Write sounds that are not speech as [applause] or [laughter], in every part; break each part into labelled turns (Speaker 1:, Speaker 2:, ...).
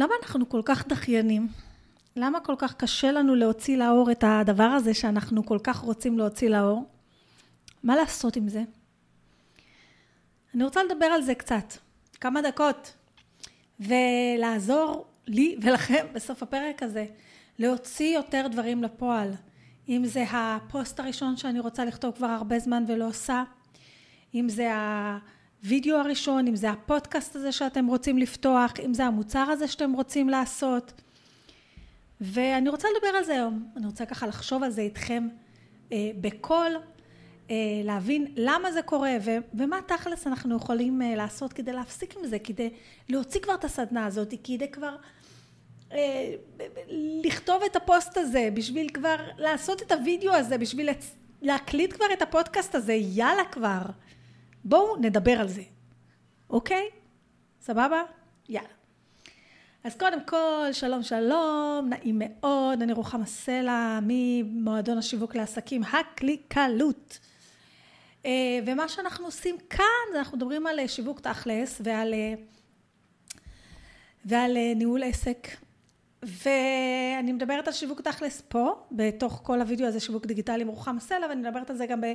Speaker 1: למה אנחנו כל כך דחיינים? למה כל כך קשה לנו להוציא לאור את הדבר הזה שאנחנו כל כך רוצים להוציא לאור? מה לעשות עם זה? אני רוצה לדבר על זה קצת, כמה דקות, ולעזור לי ולכם [laughs] בסוף הפרק הזה, להוציא יותר דברים לפועל. אם זה הפוסט הראשון שאני רוצה לכתוב כבר הרבה זמן ולא עושה, אם זה הווידאו הראשון, אם זה הפודקאסט הזה שאתם רוצים לפתוח, אם זה המוצר הזה שאתם רוצים לעשות. ואני רוצה לדבר על זה היום. אני רוצה ככה לחשוב על זה איתכם אה, בקול, אה, להבין למה זה קורה ו- ומה תכלס אנחנו יכולים אה, לעשות כדי להפסיק עם זה, כדי להוציא כבר את הסדנה הזאת, כדי כבר אה, לכתוב את הפוסט הזה, בשביל כבר לעשות את הוידאו הזה, בשביל להקליט כבר את הפודקאסט הזה, יאללה כבר. בואו נדבר על זה, אוקיי? סבבה? יאללה. אז קודם כל, שלום שלום, נעים מאוד, אני רוחמה סלע ממועדון השיווק לעסקים, הקליקלות. אה, ומה שאנחנו עושים כאן, אנחנו מדברים על שיווק תכלס ועל, אה, ועל ניהול עסק ואני מדברת על שיווק תכלס פה, בתוך כל הוידאו הזה שיווק דיגיטלי רוחמה סלע, ואני מדברת על זה גם ב,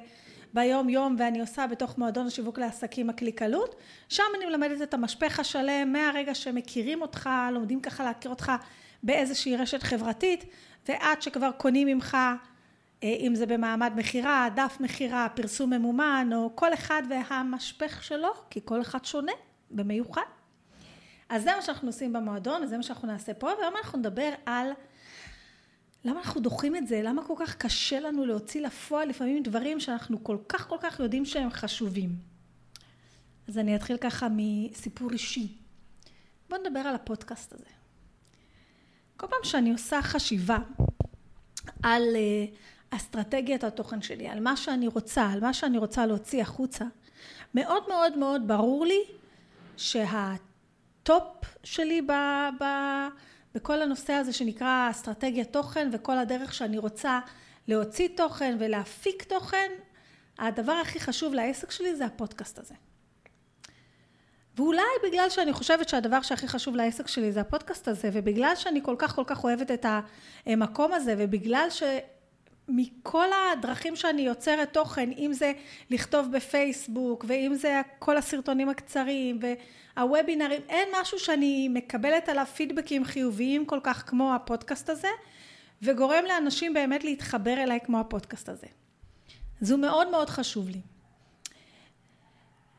Speaker 1: ביום יום ואני עושה בתוך מועדון השיווק לעסקים הקליקלות, שם אני מלמדת את המשפך השלם מהרגע שמכירים אותך, לומדים ככה להכיר אותך באיזושהי רשת חברתית, ועד שכבר קונים ממך, אה, אם זה במעמד מכירה, דף מכירה, פרסום ממומן, או כל אחד והמשפך שלו, כי כל אחד שונה במיוחד. אז זה מה שאנחנו עושים במועדון, וזה מה שאנחנו נעשה פה, והיום אנחנו נדבר על למה אנחנו דוחים את זה, למה כל כך קשה לנו להוציא לפועל לפעמים דברים שאנחנו כל כך כל כך יודעים שהם חשובים. אז אני אתחיל ככה מסיפור אישי. בואו נדבר על הפודקאסט הזה. כל פעם שאני עושה חשיבה על uh, אסטרטגיית התוכן שלי, על מה שאני רוצה, על מה שאני רוצה להוציא החוצה, מאוד מאוד מאוד ברור לי שה... הטופ שלי ב, ב, בכל הנושא הזה שנקרא אסטרטגיית תוכן וכל הדרך שאני רוצה להוציא תוכן ולהפיק תוכן, הדבר הכי חשוב לעסק שלי זה הפודקאסט הזה. ואולי בגלל שאני חושבת שהדבר שהכי חשוב לעסק שלי זה הפודקאסט הזה, ובגלל שאני כל כך כל כך אוהבת את המקום הזה, ובגלל שמכל הדרכים שאני יוצרת תוכן, אם זה לכתוב בפייסבוק, ואם זה כל הסרטונים הקצרים, הוובינרים, אין משהו שאני מקבלת עליו פידבקים חיוביים כל כך כמו הפודקאסט הזה, וגורם לאנשים באמת להתחבר אליי כמו הפודקאסט הזה. אז הוא מאוד מאוד חשוב לי.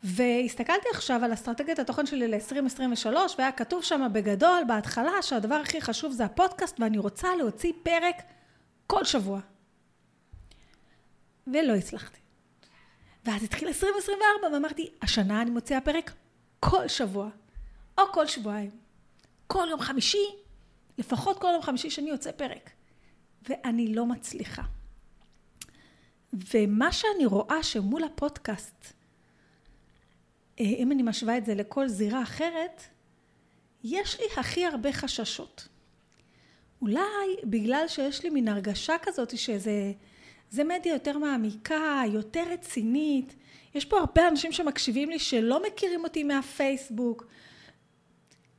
Speaker 1: והסתכלתי עכשיו על אסטרטגיית התוכן שלי ל-2023 והיה כתוב שם בגדול בהתחלה שהדבר הכי חשוב זה הפודקאסט ואני רוצה להוציא פרק כל שבוע. ולא הצלחתי. ואז התחיל 2024 ואמרתי השנה אני מוציאה פרק כל שבוע, או כל שבועיים, כל יום חמישי, לפחות כל יום חמישי שאני יוצא פרק. ואני לא מצליחה. ומה שאני רואה שמול הפודקאסט, אה, אם אני משווה את זה לכל זירה אחרת, יש לי הכי הרבה חששות. אולי בגלל שיש לי מין הרגשה כזאת שזה זה מדיה יותר מעמיקה, יותר רצינית, יש פה הרבה אנשים שמקשיבים לי שלא מכירים אותי מהפייסבוק.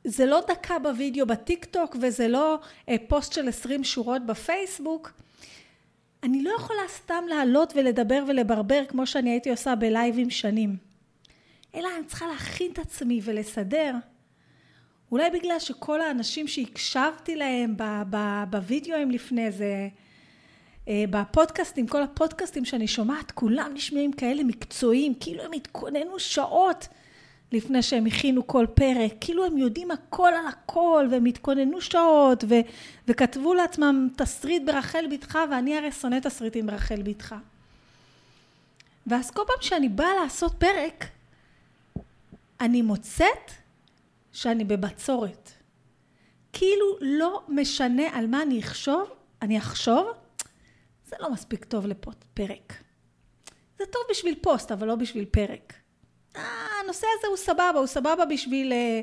Speaker 1: זה לא דקה בווידאו בטיק טוק וזה לא אה, פוסט של עשרים שורות בפייסבוק. אני לא יכולה סתם לעלות ולדבר ולברבר כמו שאני הייתי עושה בלייבים שנים. אלא אני צריכה להכין את עצמי ולסדר. אולי בגלל שכל האנשים שהקשבתי להם בווידאוים לפני זה, בפודקאסטים, כל הפודקאסטים שאני שומעת, כולם נשמעים כאלה מקצועיים, כאילו הם התכוננו שעות לפני שהם הכינו כל פרק, כאילו הם יודעים הכל על הכל, והם התכוננו שעות, ו- וכתבו לעצמם תסריט ברחל בתך, ואני הרי שונא תסריטים ברחל בתך. ואז כל פעם שאני באה לעשות פרק, אני מוצאת שאני בבצורת. כאילו לא משנה על מה אני אחשוב, אני אחשוב, זה לא מספיק טוב לפרק. זה טוב בשביל פוסט, אבל לא בשביל פרק. הנושא הזה הוא סבבה, הוא סבבה בשביל אה,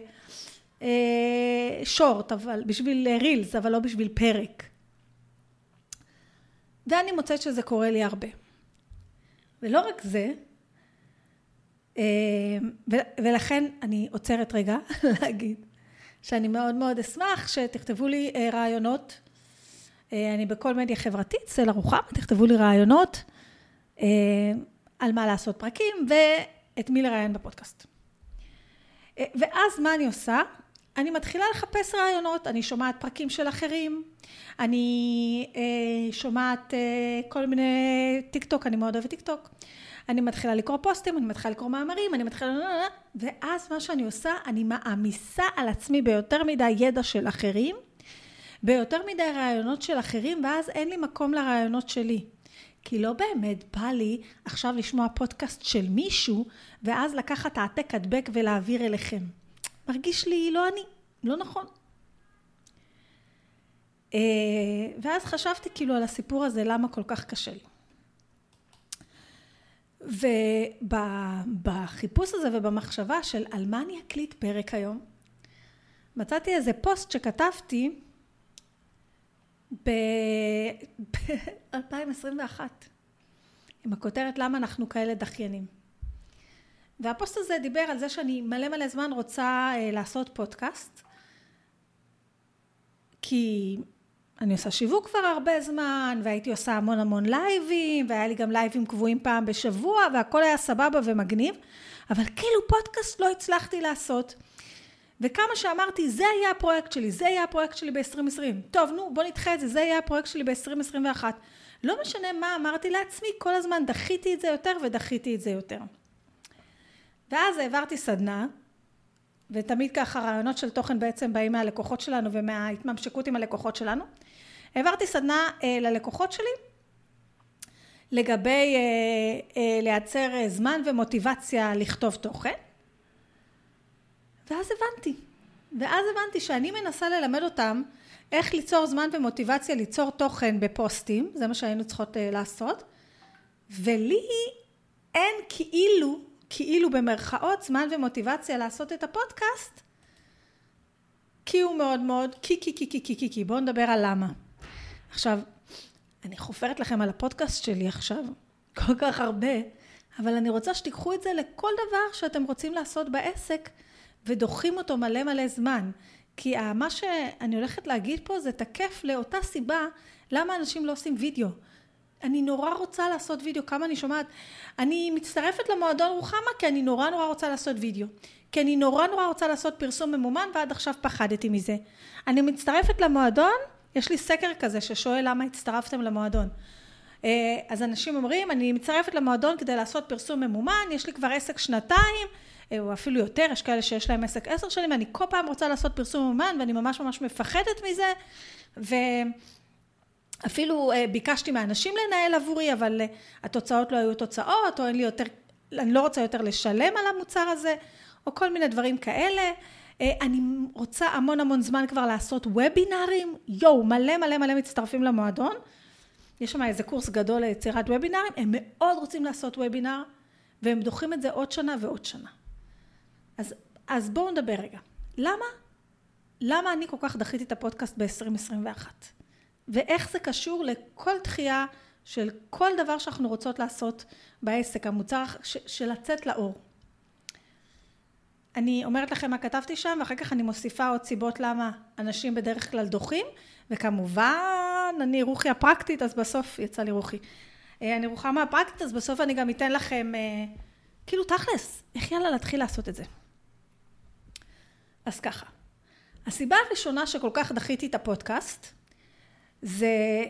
Speaker 1: אה, שורט, אבל בשביל אה, רילס, אבל לא בשביל פרק. ואני מוצאת שזה קורה לי הרבה. ולא רק זה, אה, ולכן אני עוצרת רגע [laughs] להגיד שאני מאוד מאוד אשמח שתכתבו לי אה, רעיונות. אה, אני בכל מדיה חברתית, סלע רוחמה, תכתבו לי רעיונות אה, על מה לעשות פרקים ואת מי לראיין בפודקאסט. אה, ואז מה אני עושה? אני מתחילה לחפש רעיונות, אני שומעת פרקים של אחרים, אני אה, שומעת אה, כל מיני טיק טוק, אני מאוד אוהבת טיק טוק, אני מתחילה לקרוא פוסטים, אני מתחילה לקרוא מאמרים, אני מתחילה... ואז מה שאני עושה, אני מעמיסה על עצמי ביותר מדי ידע של אחרים, ביותר מדי רעיונות של אחרים, ואז אין לי מקום לרעיונות שלי. כי לא באמת בא לי עכשיו לשמוע פודקאסט של מישהו, ואז לקחת העתק הדבק ולהעביר אליכם. מרגיש לי לא אני, לא נכון. אה, ואז חשבתי כאילו על הסיפור הזה, למה כל כך קשה לי. ובחיפוש הזה ובמחשבה של על מה אני אקליט פרק היום, מצאתי איזה פוסט שכתבתי ב-2021 [laughs] עם הכותרת למה אנחנו כאלה דחיינים. והפוסט הזה דיבר על זה שאני מלא מלא זמן רוצה אה, לעשות פודקאסט כי אני עושה שיווק כבר הרבה זמן והייתי עושה המון המון לייבים והיה לי גם לייבים קבועים פעם בשבוע והכל היה סבבה ומגניב אבל כאילו פודקאסט לא הצלחתי לעשות וכמה שאמרתי זה יהיה הפרויקט שלי זה יהיה הפרויקט שלי ב-2020. טוב נו בוא נדחה את זה זה יהיה הפרויקט שלי ב-2021. לא משנה מה אמרתי לעצמי כל הזמן דחיתי את זה יותר ודחיתי את זה יותר. ואז העברתי סדנה ותמיד ככה רעיונות של תוכן בעצם באים מהלקוחות שלנו ומההתממשקות עם הלקוחות שלנו. העברתי סדנה אה, ללקוחות שלי לגבי אה, אה, לייצר אה, זמן ומוטיבציה לכתוב תוכן ואז הבנתי. ואז הבנתי שאני מנסה ללמד אותם איך ליצור זמן ומוטיבציה ליצור תוכן בפוסטים זה מה שהיינו צריכות אה, לעשות. ולי אין כאילו כאילו במרכאות זמן ומוטיבציה לעשות את הפודקאסט כי הוא מאוד מאוד קי קי קי קי קי קי קי בואו נדבר על למה. עכשיו אני חופרת לכם על הפודקאסט שלי עכשיו כל כך הרבה אבל אני רוצה שתיקחו את זה לכל דבר שאתם רוצים לעשות בעסק ודוחים אותו מלא מלא זמן כי מה שאני הולכת להגיד פה זה תקף לאותה סיבה למה אנשים לא עושים וידאו אני נורא רוצה לעשות וידאו, כמה אני שומעת, אני מצטרפת למועדון רוחמה כי אני נורא נורא רוצה לעשות וידאו, כי אני נורא נורא רוצה לעשות פרסום ממומן ועד עכשיו פחדתי מזה. אני מצטרפת למועדון, יש לי סקר כזה ששואל למה הצטרפתם למועדון. אה, אז אנשים אומרים, אני מצטרפת למועדון כדי לעשות פרסום ממומן, יש לי כבר עסק שנתיים, או אפילו יותר, יש כאלה שיש להם עסק עשר שנים, ואני כל פעם רוצה לעשות פרסום ממומן ואני ממש ממש מפחדת מזה, ו... אפילו אה, ביקשתי מאנשים לנהל עבורי, אבל אה, התוצאות לא היו תוצאות, או אין לי יותר, אני לא רוצה יותר לשלם על המוצר הזה, או כל מיני דברים כאלה. אה, אני רוצה המון המון זמן כבר לעשות וובינארים, יואו, מלא מלא מלא מצטרפים למועדון. יש שם איזה קורס גדול ליצירת וובינארים, הם מאוד רוצים לעשות וובינאר, והם דוחים את זה עוד שנה ועוד שנה. אז, אז בואו נדבר רגע. למה? למה אני כל כך דחיתי את הפודקאסט ב-2021? ואיך זה קשור לכל דחייה של כל דבר שאנחנו רוצות לעשות בעסק, המוצר של לצאת לאור. אני אומרת לכם מה כתבתי שם ואחר כך אני מוסיפה עוד סיבות למה אנשים בדרך כלל דוחים וכמובן אני רוחי הפרקטית אז בסוף יצא לי רוחי אה, אני רוחמה הפרקטית אז בסוף אני גם אתן לכם אה, כאילו תכלס איך יאללה להתחיל לעשות את זה אז ככה הסיבה הראשונה שכל כך דחיתי את הפודקאסט זה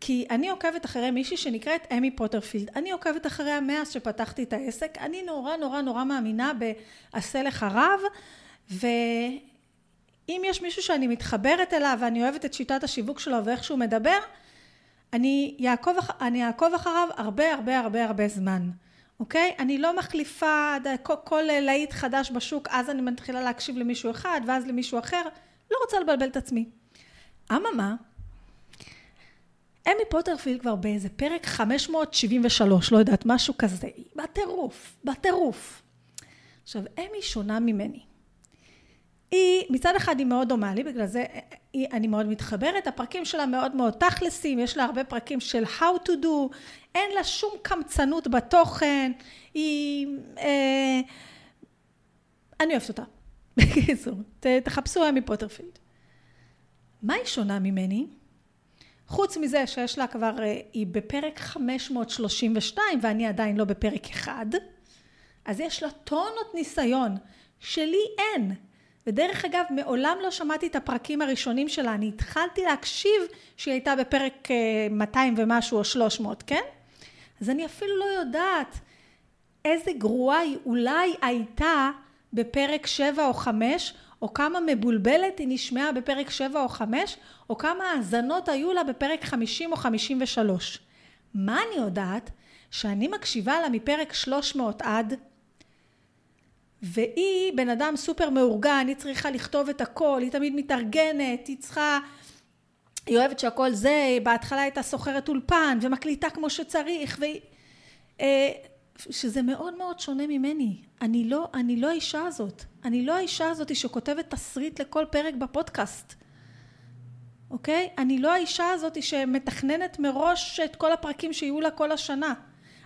Speaker 1: כי אני עוקבת אחרי מישהי שנקראת אמי פוטרפילד. אני עוקבת אחריה מאז שפתחתי את העסק. אני נורא נורא נורא מאמינה בעשה לך רב, ואם יש מישהו שאני מתחברת אליו ואני אוהבת את שיטת השיווק שלו ואיך שהוא מדבר, אני אעקוב, אני אעקוב אחריו הרבה הרבה הרבה הרבה זמן. אוקיי? אני לא מחליפה כל, להיט חדש בשוק, אז אני מתחילה להקשיב למישהו אחד ואז למישהו אחר. לא רוצה לבלבל את עצמי. אממה, אמי פוטרפילד כבר באיזה פרק 573, לא יודעת, משהו כזה, בטירוף, בטירוף. עכשיו, אמי שונה ממני. היא, מצד אחד היא מאוד דומה לי, בגלל זה היא, אני מאוד מתחברת, הפרקים שלה מאוד מאוד תכלסים, יש לה הרבה פרקים של how to do, אין לה שום קמצנות בתוכן, היא... אה, אני אוהבת אותה. בקיצור, תחפשו אמי פוטרפילד. מה היא שונה ממני? חוץ מזה שיש לה כבר, אה, היא בפרק 532 ואני עדיין לא בפרק אחד, אז יש לה טונות ניסיון שלי אין. ודרך אגב, מעולם לא שמעתי את הפרקים הראשונים שלה, אני התחלתי להקשיב שהיא הייתה בפרק 200 אה, ומשהו או 300, כן? אז אני אפילו לא יודעת איזה גרועה היא אולי הייתה בפרק 7 או 5, או כמה מבולבלת היא נשמעה בפרק 7 או 5, או כמה האזנות היו לה בפרק 50 או 53. מה אני יודעת? שאני מקשיבה לה מפרק 300 עד והיא בן אדם סופר מאורגן, היא צריכה לכתוב את הכל, היא תמיד מתארגנת, היא צריכה, היא אוהבת שהכל זה, בהתחלה הייתה סוחרת אולפן ומקליטה כמו שצריך, והיא, אה, שזה מאוד מאוד שונה ממני. אני לא, אני לא האישה הזאת. אני לא האישה הזאת שכותבת תסריט לכל פרק בפודקאסט. אוקיי? אני לא האישה הזאת שמתכננת מראש את כל הפרקים שיהיו לה כל השנה.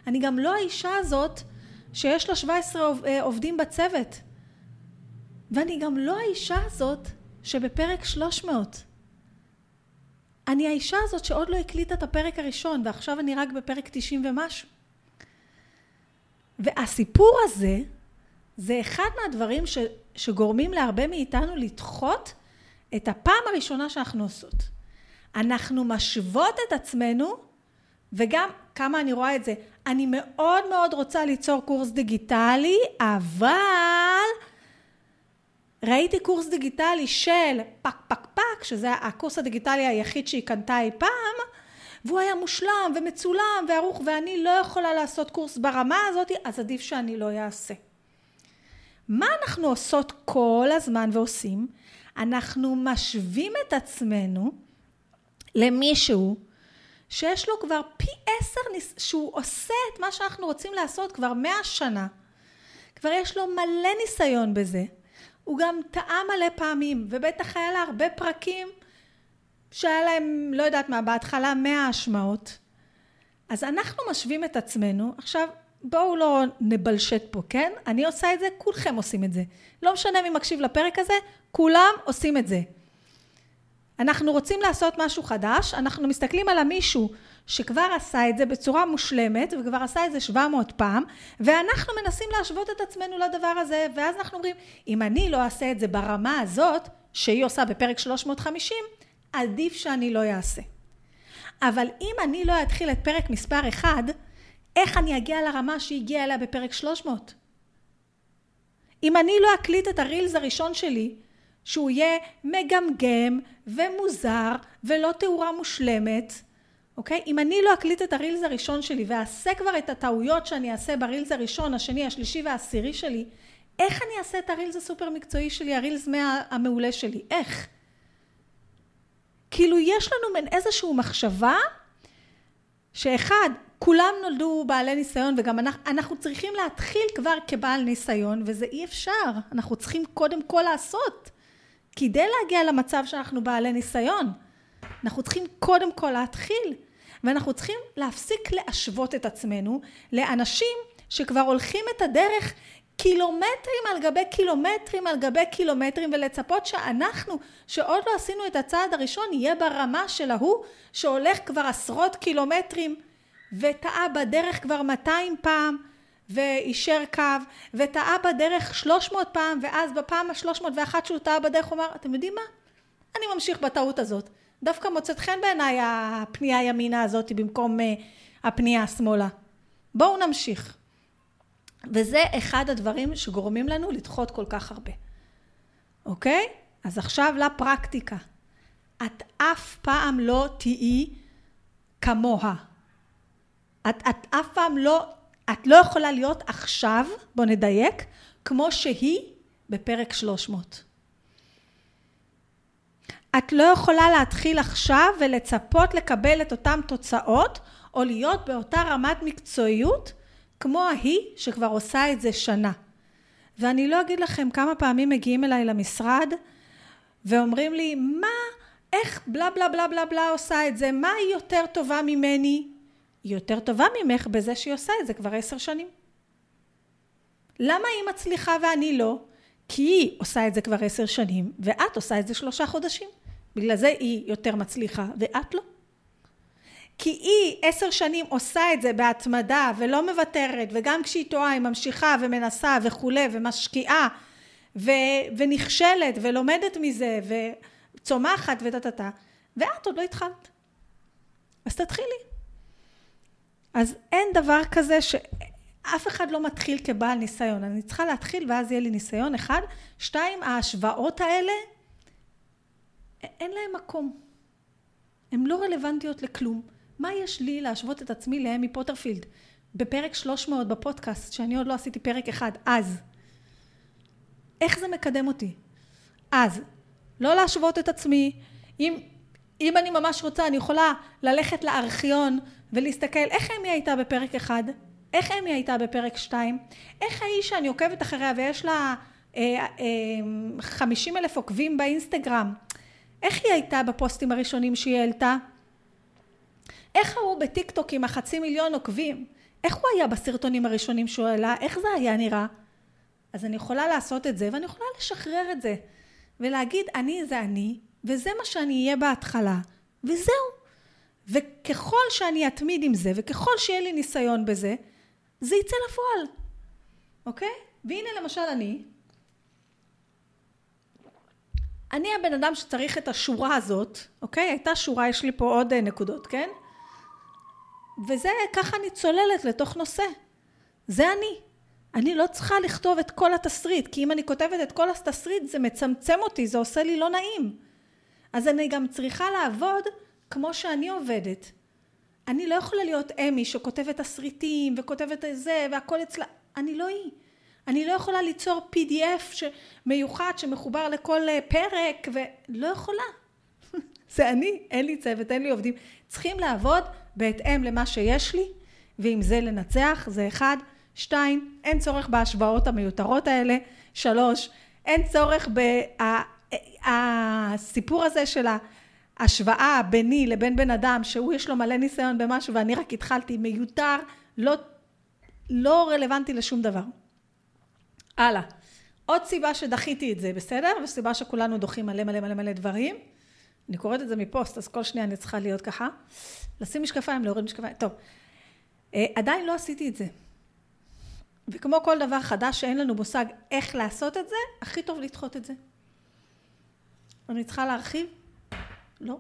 Speaker 1: אני גם לא האישה הזאת שיש לה 17 אה, עובדים בצוות. ואני גם לא האישה הזאת שבפרק 300. אני האישה הזאת שעוד לא הקליטה את הפרק הראשון ועכשיו אני רק בפרק 90 ומשהו. והסיפור הזה זה אחד מהדברים ש, שגורמים להרבה מאיתנו לדחות את הפעם הראשונה שאנחנו עושות. אנחנו משוות את עצמנו וגם כמה אני רואה את זה, אני מאוד מאוד רוצה ליצור קורס דיגיטלי, אבל ראיתי קורס דיגיטלי של פק פק פק, שזה הקורס הדיגיטלי היחיד שהיא קנתה אי פעם, והוא היה מושלם ומצולם וערוך ואני לא יכולה לעשות קורס ברמה הזאת, אז עדיף שאני לא אעשה. מה אנחנו עושות כל הזמן ועושים? אנחנו משווים את עצמנו למישהו שיש לו כבר פי עשר, שהוא עושה את מה שאנחנו רוצים לעשות כבר מאה שנה. כבר יש לו מלא ניסיון בזה. הוא גם טעה מלא פעמים, ובטח היה לה הרבה פרקים שהיה להם, לא יודעת מה, בהתחלה מאה השמעות. אז אנחנו משווים את עצמנו, עכשיו בואו לא נבלשט פה, כן? אני עושה את זה, כולכם עושים את זה. לא משנה מי מקשיב לפרק הזה, כולם עושים את זה. אנחנו רוצים לעשות משהו חדש, אנחנו מסתכלים על המישהו שכבר עשה את זה בצורה מושלמת וכבר עשה את זה 700 פעם ואנחנו מנסים להשוות את עצמנו לדבר הזה ואז אנחנו אומרים אם אני לא אעשה את זה ברמה הזאת שהיא עושה בפרק 350 עדיף שאני לא אעשה. אבל אם אני לא אתחיל את פרק מספר 1 איך אני אגיע לרמה שהיא הגיעה אליה בפרק 300? אם אני לא אקליט את הרילס הראשון שלי שהוא יהיה מגמגם ומוזר ולא תאורה מושלמת, אוקיי? אם אני לא אקליט את הרילס הראשון שלי ואעשה כבר את הטעויות שאני אעשה ברילס הראשון, השני, השלישי והעשירי שלי, איך אני אעשה את הרילס הסופר מקצועי שלי, הרילס המעולה שלי? איך? כאילו יש לנו מין איזושהי מחשבה שאחד, כולם נולדו בעלי ניסיון וגם אנחנו, אנחנו צריכים להתחיל כבר כבעל ניסיון וזה אי אפשר, אנחנו צריכים קודם כל לעשות. כדי להגיע למצב שאנחנו בעלי ניסיון, אנחנו צריכים קודם כל להתחיל, ואנחנו צריכים להפסיק להשוות את עצמנו לאנשים שכבר הולכים את הדרך קילומטרים על גבי קילומטרים על גבי קילומטרים ולצפות שאנחנו שעוד לא עשינו את הצעד הראשון נהיה ברמה של ההוא שהולך כבר עשרות קילומטרים וטעה בדרך כבר 200 פעם ואישר קו וטעה בדרך 300 פעם ואז בפעם ה-301 שהוא טעה בדרך הוא אמר אתם יודעים מה? אני ממשיך בטעות הזאת. דווקא מוצאת חן בעיניי הפנייה ימינה הזאת במקום uh, הפנייה השמאלה. בואו נמשיך. וזה אחד הדברים שגורמים לנו לדחות כל כך הרבה. אוקיי? אז עכשיו לפרקטיקה. את אף פעם לא תהיי כמוה. את, את אף פעם לא את לא יכולה להיות עכשיו, בוא נדייק, כמו שהיא בפרק 300. את לא יכולה להתחיל עכשיו ולצפות לקבל את אותן תוצאות או להיות באותה רמת מקצועיות כמו ההיא שכבר עושה את זה שנה. ואני לא אגיד לכם כמה פעמים מגיעים אליי למשרד ואומרים לי מה, איך בלה בלה בלה בלה בלה עושה את זה, מה היא יותר טובה ממני? היא יותר טובה ממך בזה שהיא עושה את זה כבר עשר שנים. למה היא מצליחה ואני לא? כי היא עושה את זה כבר עשר שנים, ואת עושה את זה שלושה חודשים. בגלל זה היא יותר מצליחה, ואת לא. כי היא עשר שנים עושה את זה בהתמדה ולא מוותרת, וגם כשהיא טועה היא ממשיכה ומנסה וכולי, ומשקיעה, ו- ונכשלת, ולומדת מזה, וצומחת וטה-טה-טה, ואת עוד לא התחלת. אז תתחילי. אז אין דבר כזה ש... אף אחד לא מתחיל כבעל ניסיון, אני צריכה להתחיל ואז יהיה לי ניסיון, אחד. שתיים, ההשוואות האלה, אין להם מקום. הן לא רלוונטיות לכלום. מה יש לי להשוות את עצמי לאמי פוטרפילד בפרק 300 בפודקאסט, שאני עוד לא עשיתי פרק אחד, אז. איך זה מקדם אותי? אז, לא להשוות את עצמי. אם, אם אני ממש רוצה, אני יכולה ללכת לארכיון ולהסתכל איך אמי הייתה בפרק אחד, איך אמי הייתה בפרק שתיים, איך האיש שאני עוקבת אחריה ויש לה אה, אה, 50 אלף עוקבים באינסטגרם, איך היא הייתה בפוסטים הראשונים שהיא העלתה? איך ההוא בטיק טוק עם החצי מיליון עוקבים? איך הוא היה בסרטונים הראשונים שהוא העלה? איך זה היה נראה? אז אני יכולה לעשות את זה ואני יכולה לשחרר את זה ולהגיד אני זה אני וזה מה שאני אהיה בהתחלה וזהו. וככל שאני אתמיד עם זה וככל שיהיה לי ניסיון בזה זה יצא לפועל, אוקיי? והנה למשל אני, אני הבן אדם שצריך את השורה הזאת, אוקיי? הייתה שורה, יש לי פה עוד אה, נקודות, כן? וזה, ככה אני צוללת לתוך נושא. זה אני. אני לא צריכה לכתוב את כל התסריט, כי אם אני כותבת את כל התסריט זה מצמצם אותי, זה עושה לי לא נעים. אז אני גם צריכה לעבוד כמו שאני עובדת. אני לא יכולה להיות אמי שכותבת תסריטים וכותבת זה והכל אצלה, אני לא היא. אני לא יכולה ליצור pdf מיוחד שמחובר לכל אה, פרק ולא יכולה. [laughs] זה אני, אין לי צוות, אין לי עובדים. צריכים לעבוד בהתאם למה שיש לי, ועם זה לנצח, זה אחד. שתיים, אין צורך בהשוואות המיותרות האלה. שלוש, אין צורך בסיפור הזה של ההשוואה ביני לבין בן אדם שהוא יש לו מלא ניסיון במשהו ואני רק התחלתי, מיותר, לא, לא רלוונטי לשום דבר. הלאה. עוד סיבה שדחיתי את זה, בסדר? וסיבה שכולנו דוחים מלא מלא מלא מלא דברים. אני קוראת את זה מפוסט, אז כל שנייה אני צריכה להיות ככה. לשים משקפיים, להוריד משקפיים. טוב. אה, עדיין לא עשיתי את זה. וכמו כל דבר חדש שאין לנו מושג איך לעשות את זה, הכי טוב לדחות את זה. אני צריכה להרחיב? לא.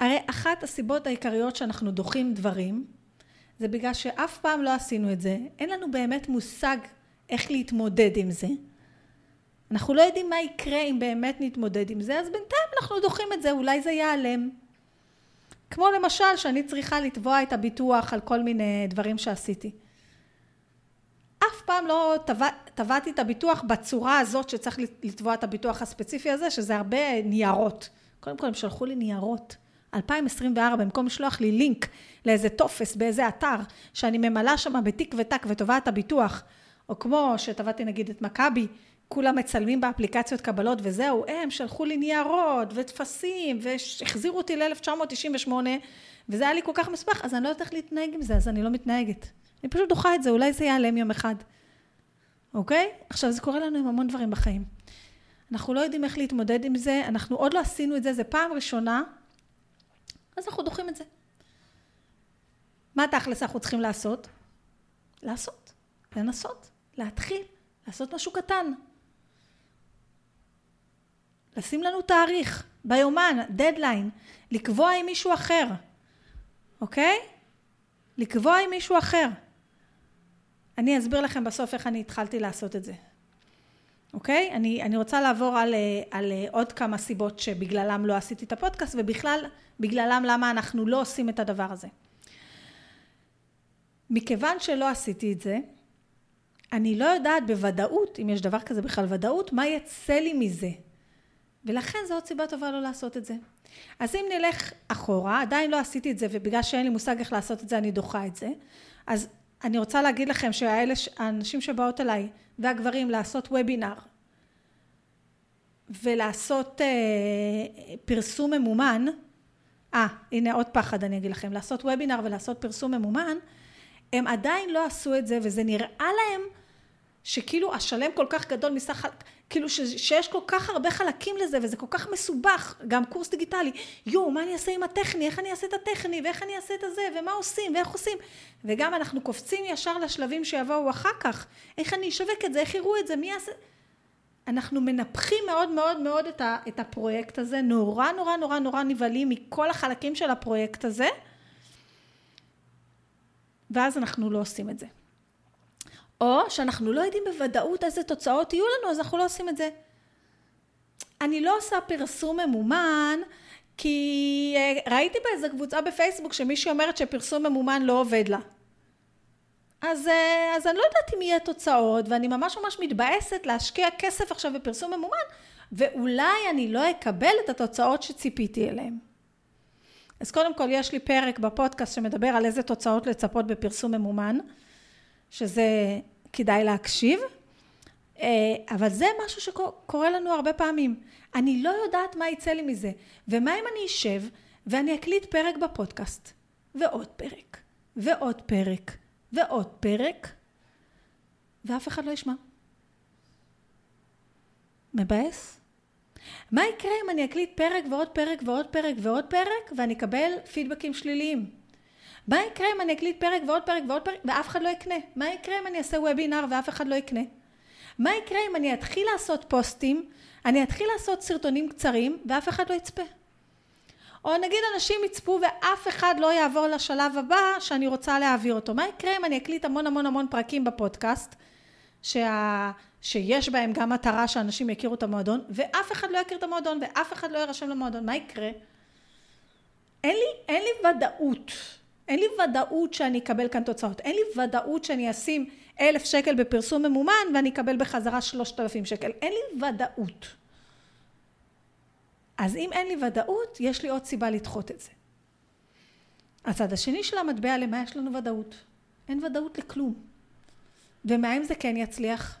Speaker 1: הרי אחת הסיבות העיקריות שאנחנו דוחים דברים, זה בגלל שאף פעם לא עשינו את זה, אין לנו באמת מושג איך להתמודד עם זה. אנחנו לא יודעים מה יקרה אם באמת נתמודד עם זה, אז בינתיים אנחנו דוחים את זה, אולי זה ייעלם. כמו למשל שאני צריכה לתבוע את הביטוח על כל מיני דברים שעשיתי. אף פעם לא תבעתי את הביטוח בצורה הזאת שצריך לתבוע את הביטוח הספציפי הזה, שזה הרבה ניירות. קודם כל הם שלחו לי ניירות. 2024, במקום לשלוח לי לינק לאיזה טופס באיזה אתר, שאני ממלאה שם בתיק ותק ותובעת הביטוח, או כמו שתבעתי נגיד את מכבי, כולם מצלמים באפליקציות קבלות וזהו, הם שלחו לי ניירות וטפסים והחזירו אותי ל-1998 וזה היה לי כל כך מספח, אז אני לא יודעת איך להתנהג עם זה, אז אני לא מתנהגת. אני פשוט דוחה את זה, אולי זה ייעלם יום אחד. אוקיי? עכשיו, זה קורה לנו עם המון דברים בחיים. אנחנו לא יודעים איך להתמודד עם זה, אנחנו עוד לא עשינו את זה, זה פעם ראשונה, אז אנחנו דוחים את זה. מה תכלס אנחנו צריכים לעשות? לעשות, לנסות, להתחיל, לעשות משהו קטן. לשים לנו תאריך, ביומן, דדליין, לקבוע עם מישהו אחר, אוקיי? לקבוע עם מישהו אחר. אני אסביר לכם בסוף איך אני התחלתי לעשות את זה. אוקיי? אני, אני רוצה לעבור על, על עוד כמה סיבות שבגללם לא עשיתי את הפודקאסט ובכלל בגללם למה אנחנו לא עושים את הדבר הזה. מכיוון שלא עשיתי את זה, אני לא יודעת בוודאות, אם יש דבר כזה בכלל ודאות, מה יצא לי מזה. ולכן זו עוד סיבה טובה לא לעשות את זה. אז אם נלך אחורה, עדיין לא עשיתי את זה, ובגלל שאין לי מושג איך לעשות את זה, אני דוחה את זה. אז אני רוצה להגיד לכם שהאנשים שבאות אליי, והגברים, לעשות וובינר, ולעשות אה, פרסום ממומן, אה, הנה עוד פחד אני אגיד לכם, לעשות וובינר ולעשות פרסום ממומן, הם עדיין לא עשו את זה, וזה נראה להם שכאילו השלם כל כך גדול מסך, כאילו ש, שיש כל כך הרבה חלקים לזה וזה כל כך מסובך, גם קורס דיגיטלי, יואו, מה אני אעשה עם הטכני, איך אני אעשה את הטכני, ואיך אני אעשה את הזה, ומה עושים, ואיך עושים, וגם אנחנו קופצים ישר לשלבים שיבואו אחר כך, איך אני אשווק את זה, איך יראו את זה, מי יעשה... אנחנו מנפחים מאוד מאוד מאוד את, ה, את הפרויקט הזה, נורא נורא נורא נורא נבהלים מכל החלקים של הפרויקט הזה, ואז אנחנו לא עושים את זה. או שאנחנו לא יודעים בוודאות איזה תוצאות יהיו לנו, אז אנחנו לא עושים את זה. אני לא עושה פרסום ממומן, כי אה, ראיתי באיזה קבוצה בפייסבוק שמישהי אומרת שפרסום ממומן לא עובד לה. אז, אה, אז אני לא יודעת אם יהיה תוצאות, ואני ממש ממש מתבאסת להשקיע כסף עכשיו בפרסום ממומן, ואולי אני לא אקבל את התוצאות שציפיתי אליהן. אז קודם כל יש לי פרק בפודקאסט שמדבר על איזה תוצאות לצפות בפרסום ממומן, שזה כדאי להקשיב, אה, אבל זה משהו שקורה לנו הרבה פעמים. אני לא יודעת מה יצא לי מזה, ומה אם אני אשב ואני אקליט פרק בפודקאסט, ועוד פרק, ועוד פרק, ועוד פרק, ואף אחד לא ישמע. מבאס? מה יקרה אם אני אקליט פרק ועוד פרק ועוד פרק ועוד פרק ואני אקבל פידבקים שליליים? מה יקרה אם אני אקליט פרק ועוד פרק ועוד פרק ואף אחד לא יקנה? מה יקרה אם אני אעשה וובינר ואף אחד לא יקנה? מה יקרה אם אני אתחיל לעשות פוסטים, אני אתחיל לעשות סרטונים קצרים ואף אחד לא יצפה? או נגיד אנשים יצפו ואף אחד לא יעבור לשלב הבא שאני רוצה להעביר אותו. מה יקרה אם אני אקליט המון המון המון פרקים בפודקאסט, שה... שיש בהם גם מטרה שאנשים יכירו את המועדון, ואף אחד לא יכיר את המועדון ואף אחד לא יירשם למועדון, מה יקרה? אין לי, אין לי ודאות, אין לי ודאות שאני אקבל כאן תוצאות, אין לי ודאות שאני אשים אלף שקל בפרסום ממומן ואני אקבל בחזרה שלושת אלפים שקל, אין לי ודאות. אז אם אין לי ודאות, יש לי עוד סיבה לדחות את זה. הצד השני של המטבע, למה יש לנו ודאות? אין ודאות לכלום. ומה אם זה כן יצליח?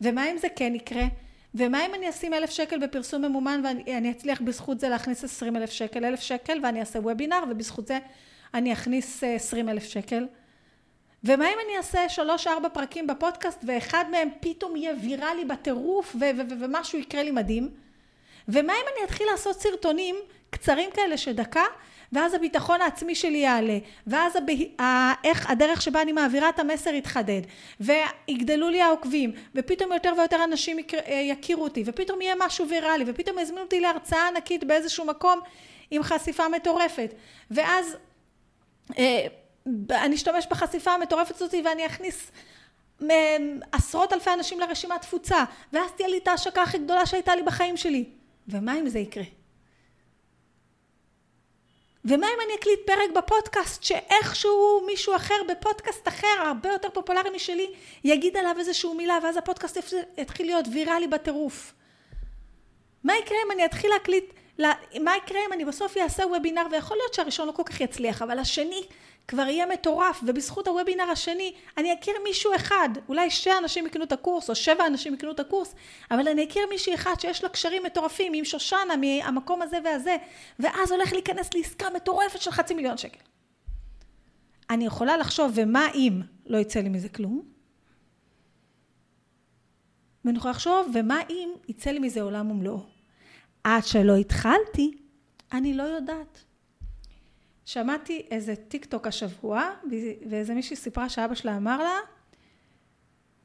Speaker 1: ומה אם זה כן יקרה? ומה אם אני אשים אלף שקל בפרסום ממומן ואני אצליח בזכות זה להכניס עשרים אלף שקל, אלף שקל ואני אעשה וובינר ובזכות זה אני אכניס אה, עשרים אלף שקל? ומה אם אני אעשה שלוש ארבע פרקים בפודקאסט ואחד מהם פתאום יהיה ויראלי בטירוף ומשהו יקרה לי מדהים? ומה אם אני אתחיל לעשות סרטונים קצרים כאלה של דקה ואז הביטחון העצמי שלי יעלה, ואז הב... איך הדרך שבה אני מעבירה את המסר יתחדד, ויגדלו לי העוקבים, ופתאום יותר ויותר אנשים יכירו אותי, ופתאום יהיה משהו ויראלי, ופתאום יזמינו אותי להרצאה ענקית באיזשהו מקום עם חשיפה מטורפת, ואז אה, אני אשתמש בחשיפה המטורפת הזאת ואני אכניס עשרות אלפי אנשים לרשימת תפוצה, ואז תהיה לי את ההשקה הכי גדולה שהייתה לי בחיים שלי. ומה אם זה יקרה? ומה אם אני אקליט פרק בפודקאסט שאיכשהו מישהו אחר בפודקאסט אחר הרבה יותר פופולרי משלי יגיד עליו איזשהו מילה ואז הפודקאסט יתחיל להיות ויראלי בטירוף. מה יקרה אם אני אתחיל להקליט, מה יקרה אם אני בסוף אעשה וובינר ויכול להיות שהראשון לא כל כך יצליח אבל השני כבר יהיה מטורף ובזכות הוובינר השני אני אכיר מישהו אחד. אולי שתי אנשים יקנו את הקורס או שבע אנשים יקנו את הקורס אבל אני אכיר מישהי אחד שיש לה קשרים מטורפים עם שושנה מהמקום הזה והזה ואז הולך להיכנס לעסקה מטורפת של חצי מיליון שקל. אני יכולה לחשוב ומה אם לא יצא לי מזה כלום? ואני יכולה לחשוב ומה אם יצא לי מזה עולם ומלואו עד שלא התחלתי אני לא יודעת שמעתי איזה טיק טוק השבוע, ואיזה מישהי סיפרה שאבא שלה אמר לה,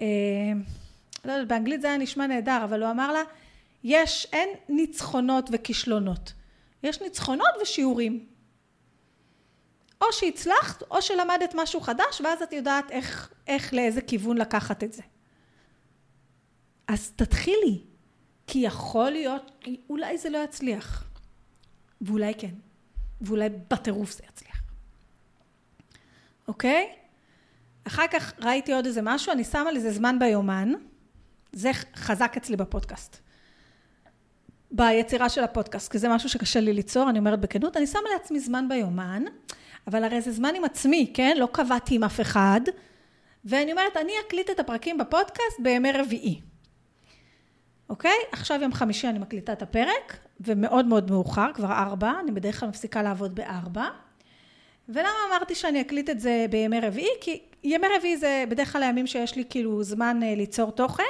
Speaker 1: אה, לא יודעת, באנגלית זה היה נשמע נהדר, אבל הוא אמר לה, יש, אין ניצחונות וכישלונות, יש ניצחונות ושיעורים. או שהצלחת, או שלמדת משהו חדש, ואז את יודעת איך, איך לאיזה כיוון לקחת את זה. אז תתחילי, כי יכול להיות, אולי זה לא יצליח, ואולי כן. ואולי בטירוף זה יצליח. אוקיי? אחר כך ראיתי עוד איזה משהו, אני שמה לזה זמן ביומן, זה חזק אצלי בפודקאסט. ביצירה של הפודקאסט, כי זה משהו שקשה לי ליצור, אני אומרת בכנות, אני שמה לעצמי זמן ביומן, אבל הרי זה זמן עם עצמי, כן? לא קבעתי עם אף אחד, ואני אומרת, אני אקליט את הפרקים בפודקאסט בימי רביעי. אוקיי? עכשיו יום חמישי אני מקליטה את הפרק, ומאוד מאוד מאוחר, כבר ארבע, אני בדרך כלל מפסיקה לעבוד בארבע. ולמה אמרתי שאני אקליט את זה בימי רביעי? כי ימי רביעי זה בדרך כלל הימים שיש לי כאילו זמן אה, ליצור תוכן,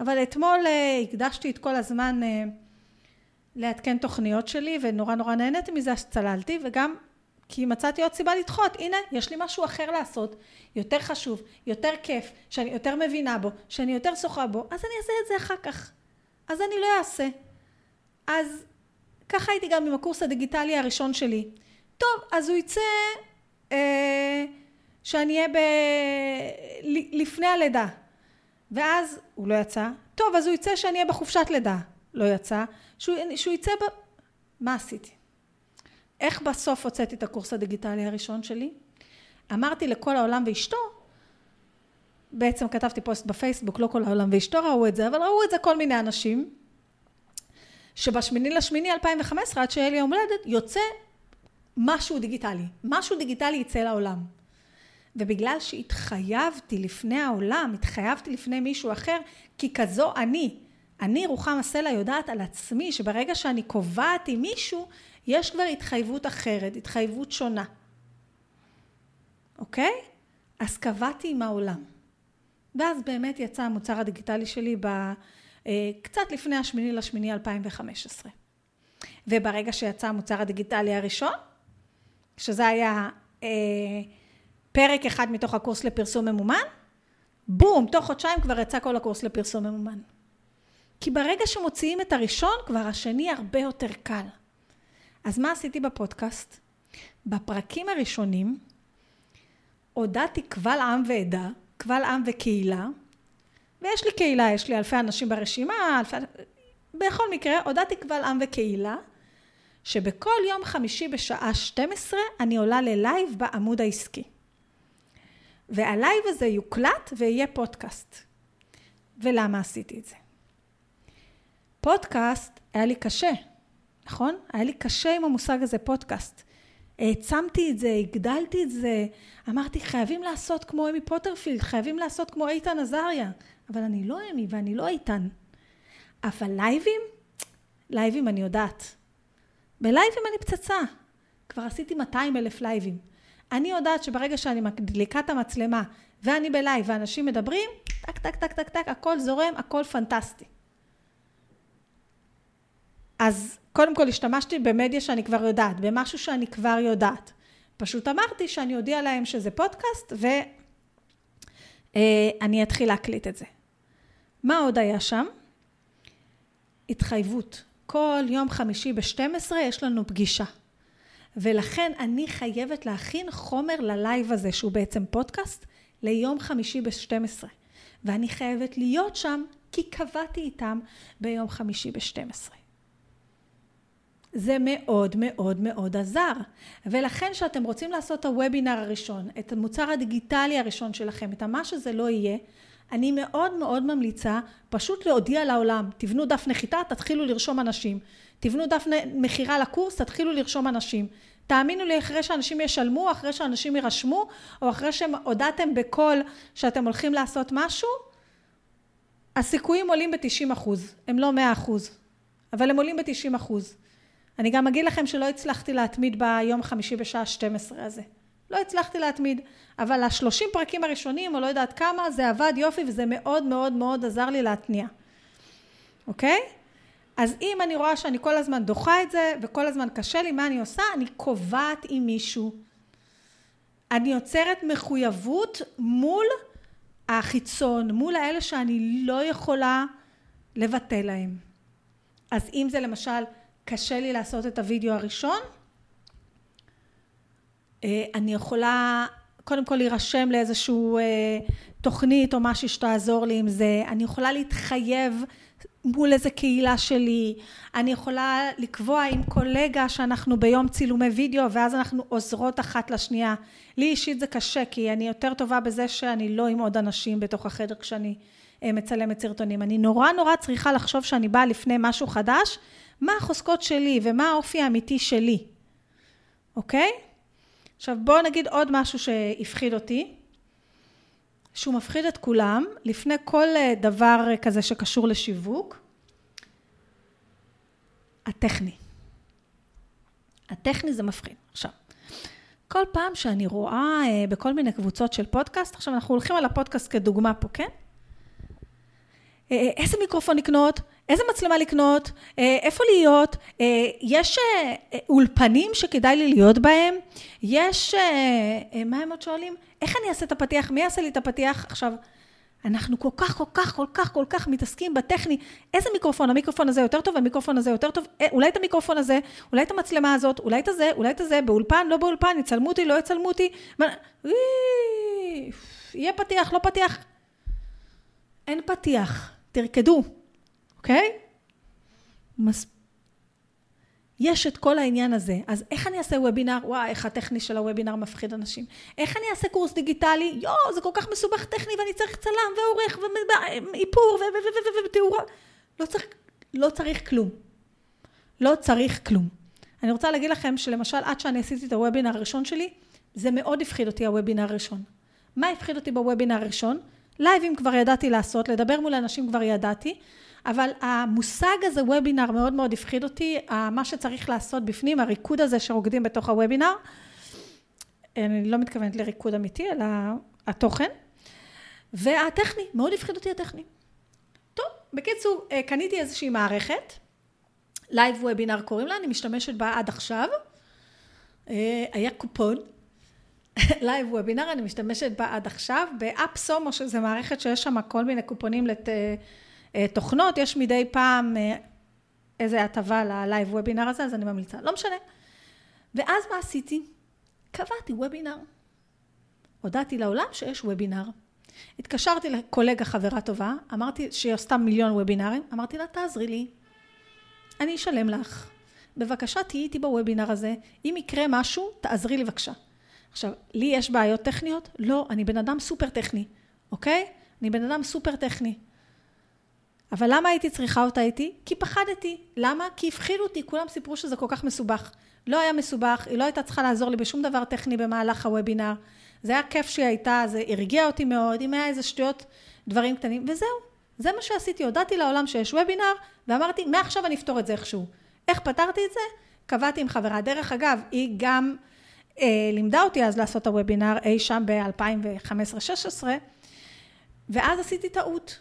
Speaker 1: אבל אתמול אה, הקדשתי את כל הזמן אה, לעדכן תוכניות שלי, ונורא נורא נהניתי מזה, אז צללתי, וגם כי מצאתי עוד סיבה לדחות. הנה, יש לי משהו אחר לעשות, יותר חשוב, יותר כיף, שאני יותר מבינה בו, שאני יותר שוחה בו, אז אני אעשה את זה אחר כך. אז אני לא אעשה. אז ככה הייתי גם עם הקורס הדיגיטלי הראשון שלי. טוב, אז הוא יצא אה, שאני אהיה ב... לפני הלידה. ואז הוא לא יצא. טוב, אז הוא יצא שאני אהיה בחופשת לידה. לא יצא. שהוא, שהוא יצא ב... מה עשיתי? איך בסוף הוצאתי את הקורס הדיגיטלי הראשון שלי? אמרתי לכל העולם ואשתו, בעצם כתבתי פוסט בפייסבוק, לא כל העולם ואשתו ראו את זה, אבל ראו את זה כל מיני אנשים, שבשמיני לשמיני 2015, עד שיהיה לי יום הולדת, יוצא משהו דיגיטלי. משהו דיגיטלי יצא לעולם. ובגלל שהתחייבתי לפני העולם, התחייבתי לפני מישהו אחר, כי כזו אני. אני, רוחמה סלע, יודעת על עצמי שברגע שאני קובעת עם מישהו, יש כבר התחייבות אחרת, התחייבות שונה. אוקיי? אז קבעתי עם העולם. ואז באמת יצא המוצר הדיגיטלי שלי ב, אה, קצת לפני השמיני לשמיני 2015. וברגע שיצא המוצר הדיגיטלי הראשון, שזה היה אה, פרק אחד מתוך הקורס לפרסום ממומן, בום, תוך חודשיים כבר יצא כל הקורס לפרסום ממומן. כי ברגע שמוציאים את הראשון, כבר השני הרבה יותר קל. אז מה עשיתי בפודקאסט? בפרקים הראשונים הודעתי קבל עם ועדה, קבל עם וקהילה, ויש לי קהילה, יש לי אלפי אנשים ברשימה, אלפי... בכל מקרה, הודעתי קבל עם וקהילה, שבכל יום חמישי בשעה 12 אני עולה ללייב בעמוד העסקי. והלייב הזה יוקלט ויהיה פודקאסט. ולמה עשיתי את זה? פודקאסט היה לי קשה, נכון? היה לי קשה עם המושג הזה פודקאסט. העצמתי את זה, הגדלתי את זה, אמרתי חייבים לעשות כמו אמי פורטרפילד, חייבים לעשות כמו איתן עזריה, אבל אני לא אמי ואני לא איתן. אבל לייבים? לייבים אני יודעת. בלייבים אני פצצה. כבר עשיתי 200 אלף לייבים. אני יודעת שברגע שאני מדליקה את המצלמה ואני בלייב ואנשים מדברים, טק טק טק טק טק, הכל זורם, הכל פנטסטי. אז קודם כל השתמשתי במדיה שאני כבר יודעת, במשהו שאני כבר יודעת. פשוט אמרתי שאני אודיע להם שזה פודקאסט ואני אה, אתחיל להקליט את זה. מה עוד היה שם? התחייבות. כל יום חמישי ב-12 יש לנו פגישה. ולכן אני חייבת להכין חומר ללייב הזה, שהוא בעצם פודקאסט, ליום חמישי ב-12. ואני חייבת להיות שם כי קבעתי איתם ביום חמישי ב-12. זה מאוד מאוד מאוד עזר. ולכן כשאתם רוצים לעשות את הוובינר הראשון, את המוצר הדיגיטלי הראשון שלכם, את מה שזה לא יהיה, אני מאוד מאוד ממליצה פשוט להודיע לעולם, תבנו דף נחיתה, תתחילו לרשום אנשים. תבנו דף מכירה לקורס, תתחילו לרשום אנשים. תאמינו לי, אחרי שאנשים ישלמו, אחרי שאנשים יירשמו, או אחרי שהודעתם בקול שאתם הולכים לעשות משהו, הסיכויים עולים ב-90 אחוז. הם לא 100 אחוז, אבל הם עולים ב-90 אחוז. אני גם אגיד לכם שלא הצלחתי להתמיד ביום חמישי בשעה 12 הזה. לא הצלחתי להתמיד, אבל השלושים פרקים הראשונים, או לא יודעת כמה, זה עבד יופי וזה מאוד מאוד מאוד עזר לי להתניע. אוקיי? אז אם אני רואה שאני כל הזמן דוחה את זה, וכל הזמן קשה לי, מה אני עושה? אני קובעת עם מישהו. אני יוצרת מחויבות מול החיצון, מול האלה שאני לא יכולה לבטל להם. אז אם זה למשל קשה לי לעשות את הוידאו הראשון, אה, אני יכולה קודם כל להירשם לאיזשהו אה, תוכנית או משהו שתעזור לי עם זה, אני יכולה להתחייב מול איזה קהילה שלי, אני יכולה לקבוע עם קולגה שאנחנו ביום צילומי וידאו ואז אנחנו עוזרות אחת לשנייה. לי אישית זה קשה כי אני יותר טובה בזה שאני לא עם עוד אנשים בתוך החדר כשאני אה, מצלמת סרטונים. אני נורא נורא צריכה לחשוב שאני באה לפני משהו חדש מה החוזקות שלי ומה האופי האמיתי שלי, אוקיי? עכשיו בואו נגיד עוד משהו שהפחיד אותי, שהוא מפחיד את כולם, לפני כל אה, דבר כזה שקשור לשיווק, הטכני. הטכני זה מפחיד. עכשיו, כל פעם שאני רואה אה, בכל מיני קבוצות של פודקאסט, עכשיו אנחנו הולכים על הפודקאסט כדוגמה פה, כן? אה, איזה מיקרופון לקנות, איזה מצלמה לקנות, איפה להיות, יש אולפנים שכדאי לי להיות בהם, יש, מה הם עוד שואלים? איך אני אעשה את הפתיח, מי יעשה לי את הפתיח? עכשיו, אנחנו כל כך, כל כך, כל כך, כל כך מתעסקים בטכני. איזה מיקרופון? המיקרופון הזה יותר טוב, המיקרופון הזה יותר טוב. אה, אולי את המיקרופון הזה, אולי את המצלמה הזאת, אולי את הזה, אולי את הזה, באולפן, לא באולפן, יצלמו אותי, לא יצלמו אותי. יהיה פתיח, לא פתיח. אין פתיח, תרקדו, אוקיי? מס... יש את כל העניין הזה. אז איך אני אעשה וובינר? וואי, איך הטכני של הוובינר מפחיד אנשים. איך אני אעשה קורס דיגיטלי? יואו, זה כל כך מסובך טכני ואני צריך צלם ועורך ואיפור ותאורה. לא צריך, לא צריך כלום. לא צריך כלום. אני רוצה להגיד לכם שלמשל עד שאני עשיתי את הוובינר הראשון שלי, זה מאוד הפחיד אותי הוובינר הראשון. מה הפחיד אותי בוובינר הראשון? לייבים כבר ידעתי לעשות, לדבר מול אנשים כבר ידעתי. אבל המושג הזה וובינר מאוד מאוד הפחיד אותי, מה שצריך לעשות בפנים, הריקוד הזה שרוקדים בתוך הוובינר, אני לא מתכוונת לריקוד אמיתי, אלא התוכן, והטכני, מאוד הפחיד אותי הטכני. טוב, בקיצור, אה, קניתי איזושהי מערכת, Live Webinar קוראים לה, אני משתמשת בה עד עכשיו, אה, היה קופון, Live Webinar, אני משתמשת בה עד עכשיו, ב AppSumo, שזה מערכת שיש שם כל מיני קופונים לת... אה, תוכנות, יש מדי פעם אה, איזה הטבה ל Live Webinar הזה, אז אני ממליצה. לא משנה. ואז מה עשיתי? קבעתי וובינר. הודעתי לעולם שיש וובינר. התקשרתי לקולגה חברה טובה, אמרתי שהיא עשתה מיליון וובינרים, אמרתי לה, תעזרי לי, אני אשלם לך. בבקשה תהיי איתי בוובינר הזה, אם יקרה משהו, תעזרי לי בבקשה. עכשיו, לי יש בעיות טכניות? לא, אני בן אדם סופר טכני, אוקיי? אני בן אדם סופר טכני. אבל למה הייתי צריכה אותה איתי? כי פחדתי. למה? כי הפחילו אותי, כולם סיפרו שזה כל כך מסובך. לא היה מסובך, היא לא הייתה צריכה לעזור לי בשום דבר טכני במהלך הוובינר. זה היה כיף שהיא הייתה, זה הרגיע אותי מאוד, אם היה איזה שטויות, דברים קטנים, וזהו. זה מה שעשיתי, הודעתי לעולם שיש וובינר, ואמרתי, מעכשיו אני אפתור את זה איכשהו. איך פתרתי את זה? קבעתי עם חברה. דרך אגב, היא גם לימדה אותי אז לעשות את הוובינר אי שם ב-2015-2016, ואז עשיתי טעות.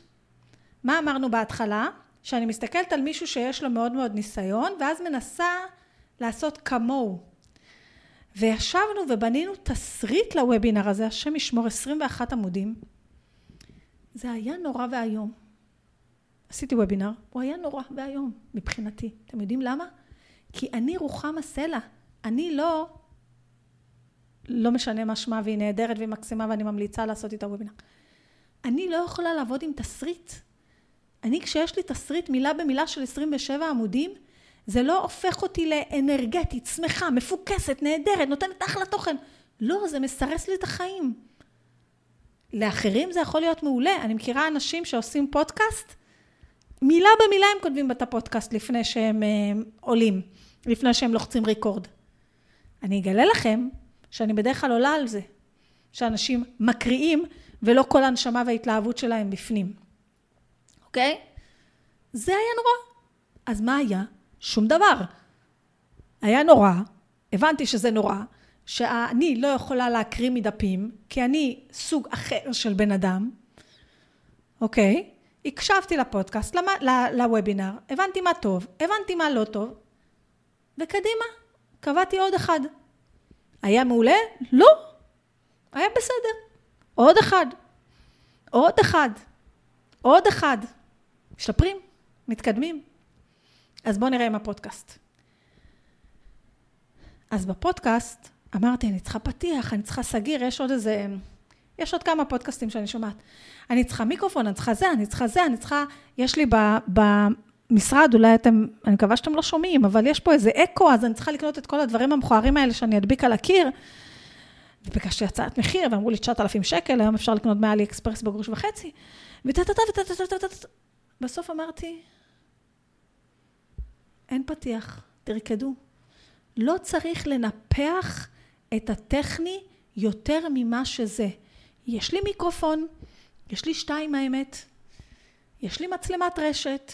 Speaker 1: מה אמרנו בהתחלה? שאני מסתכלת על מישהו שיש לו מאוד מאוד ניסיון, ואז מנסה לעשות כמוהו. וישבנו ובנינו תסריט לוובינר הזה, השם ישמור 21 עמודים. זה היה נורא ואיום. עשיתי וובינר, הוא היה נורא ואיום מבחינתי. אתם יודעים למה? כי אני רוחמה סלע. אני לא, לא משנה מה שמה והיא נהדרת והיא מקסימה ואני ממליצה לעשות איתה וובינר. אני לא יכולה לעבוד עם תסריט. אני כשיש לי תסריט מילה במילה של 27 עמודים, זה לא הופך אותי לאנרגטית, שמחה, מפוקסת, נהדרת, נותנת אחלה תוכן. לא, זה מסרס לי את החיים. לאחרים זה יכול להיות מעולה. אני מכירה אנשים שעושים פודקאסט, מילה במילה הם כותבים את הפודקאסט לפני שהם uh, עולים, לפני שהם לוחצים ריקורד. אני אגלה לכם שאני בדרך כלל עולה על זה, שאנשים מקריאים ולא כל הנשמה וההתלהבות שלהם בפנים. אוקיי? זה היה נורא. אז מה היה? שום דבר. היה נורא, הבנתי שזה נורא, שאני לא יכולה להקריא מדפים, כי אני סוג אחר של בן אדם, אוקיי? הקשבתי לפודקאסט, לוובינר, הבנתי מה טוב, הבנתי מה לא טוב, וקדימה, קבעתי עוד אחד. היה מעולה? לא. היה בסדר. עוד אחד. עוד אחד. עוד אחד. משתפרים, מתקדמים. אז בואו נראה עם הפודקאסט. אז בפודקאסט אמרתי, אני צריכה פתיח, אני צריכה סגיר, יש עוד איזה... יש עוד כמה פודקאסטים שאני שומעת. אני צריכה מיקרופון, אני צריכה זה, אני צריכה זה, אני צריכה... יש לי ב, במשרד, אולי אתם... אני מקווה שאתם לא שומעים, אבל יש פה איזה אקו, אז אני צריכה לקנות את כל הדברים המכוערים האלה שאני אדביק על הקיר. וביקשתי הצעת מחיר, ואמרו לי 9,000 שקל, היום אפשר לקנות מאלי אקספרס בגרוש וחצי. וטטטה וטטטה בסוף אמרתי, אין פתיח, תרקדו. לא צריך לנפח את הטכני יותר ממה שזה. יש לי מיקרופון, יש לי שתיים האמת, יש לי מצלמת רשת,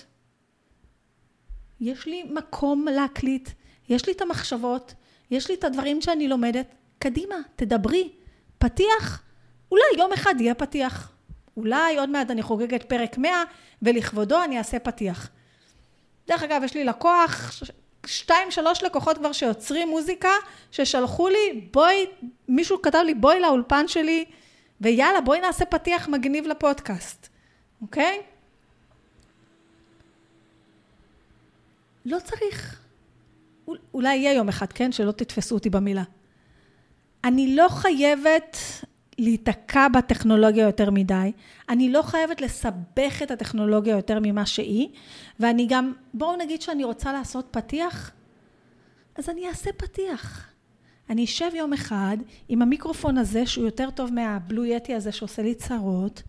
Speaker 1: יש לי מקום להקליט, יש לי את המחשבות, יש לי את הדברים שאני לומדת, קדימה, תדברי. פתיח, אולי יום אחד יהיה פתיח. אולי עוד מעט אני חוגגת פרק 100, ולכבודו אני אעשה פתיח. דרך אגב, יש לי לקוח, שתיים, שלוש לקוחות כבר שיוצרים מוזיקה, ששלחו לי, בואי, מישהו כתב לי, בואי לאולפן שלי, ויאללה, בואי נעשה פתיח מגניב לפודקאסט, אוקיי? לא צריך. אולי יהיה יום אחד, כן? שלא תתפסו אותי במילה. אני לא חייבת להיתקע בטכנולוגיה יותר מדי, אני לא חייבת לסבך את הטכנולוגיה יותר ממה שהיא, ואני גם, בואו נגיד שאני רוצה לעשות פתיח, אז אני אעשה פתיח. אני אשב יום אחד עם המיקרופון הזה, שהוא יותר טוב מה Blue Yeti הזה שעושה לי צרות,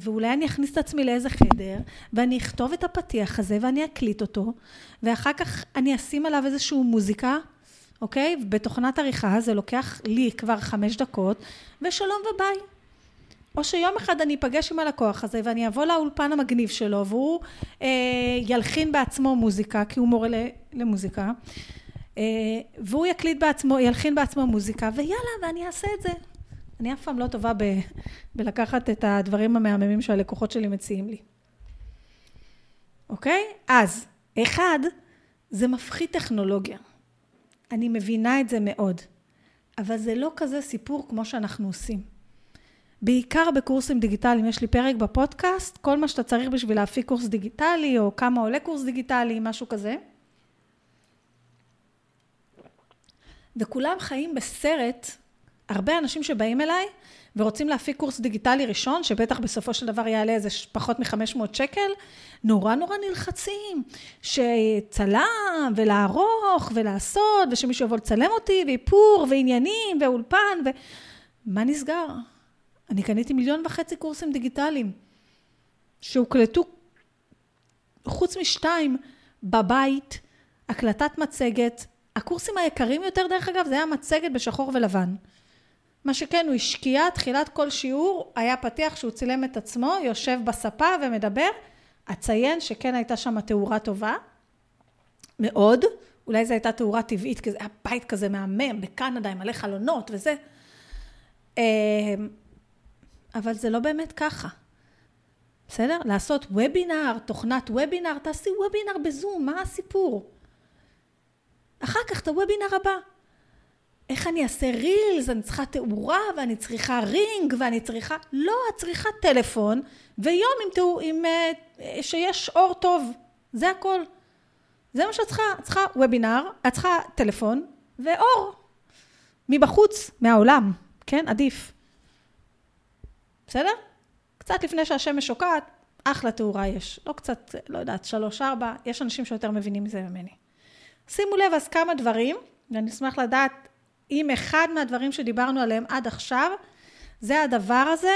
Speaker 1: ואולי אני אכניס את עצמי לאיזה חדר, ואני אכתוב את הפתיח הזה ואני אקליט אותו, ואחר כך אני אשים עליו איזושהי מוזיקה, אוקיי? בתוכנת עריכה זה לוקח לי כבר חמש דקות, ושלום וביי. או שיום אחד אני אפגש עם הלקוח הזה ואני אבוא לאולפן המגניב שלו והוא אה, ילחין בעצמו מוזיקה, כי הוא מורה למוזיקה, אה, והוא יקליט בעצמו, ילחין בעצמו מוזיקה, ויאללה, ואני אעשה את זה. אני אף פעם לא טובה ב, בלקחת את הדברים המהממים שהלקוחות שלי מציעים לי. אוקיי? אז, אחד, זה מפחית טכנולוגיה. אני מבינה את זה מאוד, אבל זה לא כזה סיפור כמו שאנחנו עושים. בעיקר בקורסים דיגיטליים, יש לי פרק בפודקאסט, כל מה שאתה צריך בשביל להפיק קורס דיגיטלי, או כמה עולה קורס דיגיטלי, משהו כזה. וכולם חיים בסרט, הרבה אנשים שבאים אליי ורוצים להפיק קורס דיגיטלי ראשון, שבטח בסופו של דבר יעלה איזה פחות מ-500 שקל, נורא נורא נלחצים, שצלם ולערוך ולעשות, ושמישהו יבוא לצלם אותי, ואיפור ועניינים ואולפן, ו... מה נסגר? אני קניתי מיליון וחצי קורסים דיגיטליים, שהוקלטו חוץ משתיים בבית, הקלטת מצגת. הקורסים היקרים יותר, דרך אגב, זה היה מצגת בשחור ולבן. מה שכן, הוא השקיע, תחילת כל שיעור, היה פתיח שהוא צילם את עצמו, יושב בספה ומדבר. אציין שכן הייתה שם תאורה טובה, מאוד. אולי זו הייתה תאורה טבעית, כי זה היה בית כזה מהמם בקנדה עם מלא חלונות וזה. אמ, אבל זה לא באמת ככה. בסדר? לעשות וובינר, תוכנת וובינר, תעשי וובינר בזום, מה הסיפור? אחר כך את הוובינר הבא. איך אני אעשה רילס, אני צריכה תאורה ואני צריכה רינג ואני צריכה... לא, את צריכה טלפון ויום עם, תאור, עם uh, שיש אור טוב, זה הכל. זה מה שאת צריכה, את צריכה וובינר, את צריכה טלפון ואור. מבחוץ, מהעולם, כן? עדיף. בסדר? קצת לפני שהשמש שוקעת, אחלה תאורה יש. לא קצת, לא יודעת, שלוש, ארבע, יש אנשים שיותר מבינים מזה ממני. שימו לב אז כמה דברים, ואני אשמח לדעת אם אחד מהדברים שדיברנו עליהם עד עכשיו, זה הדבר הזה,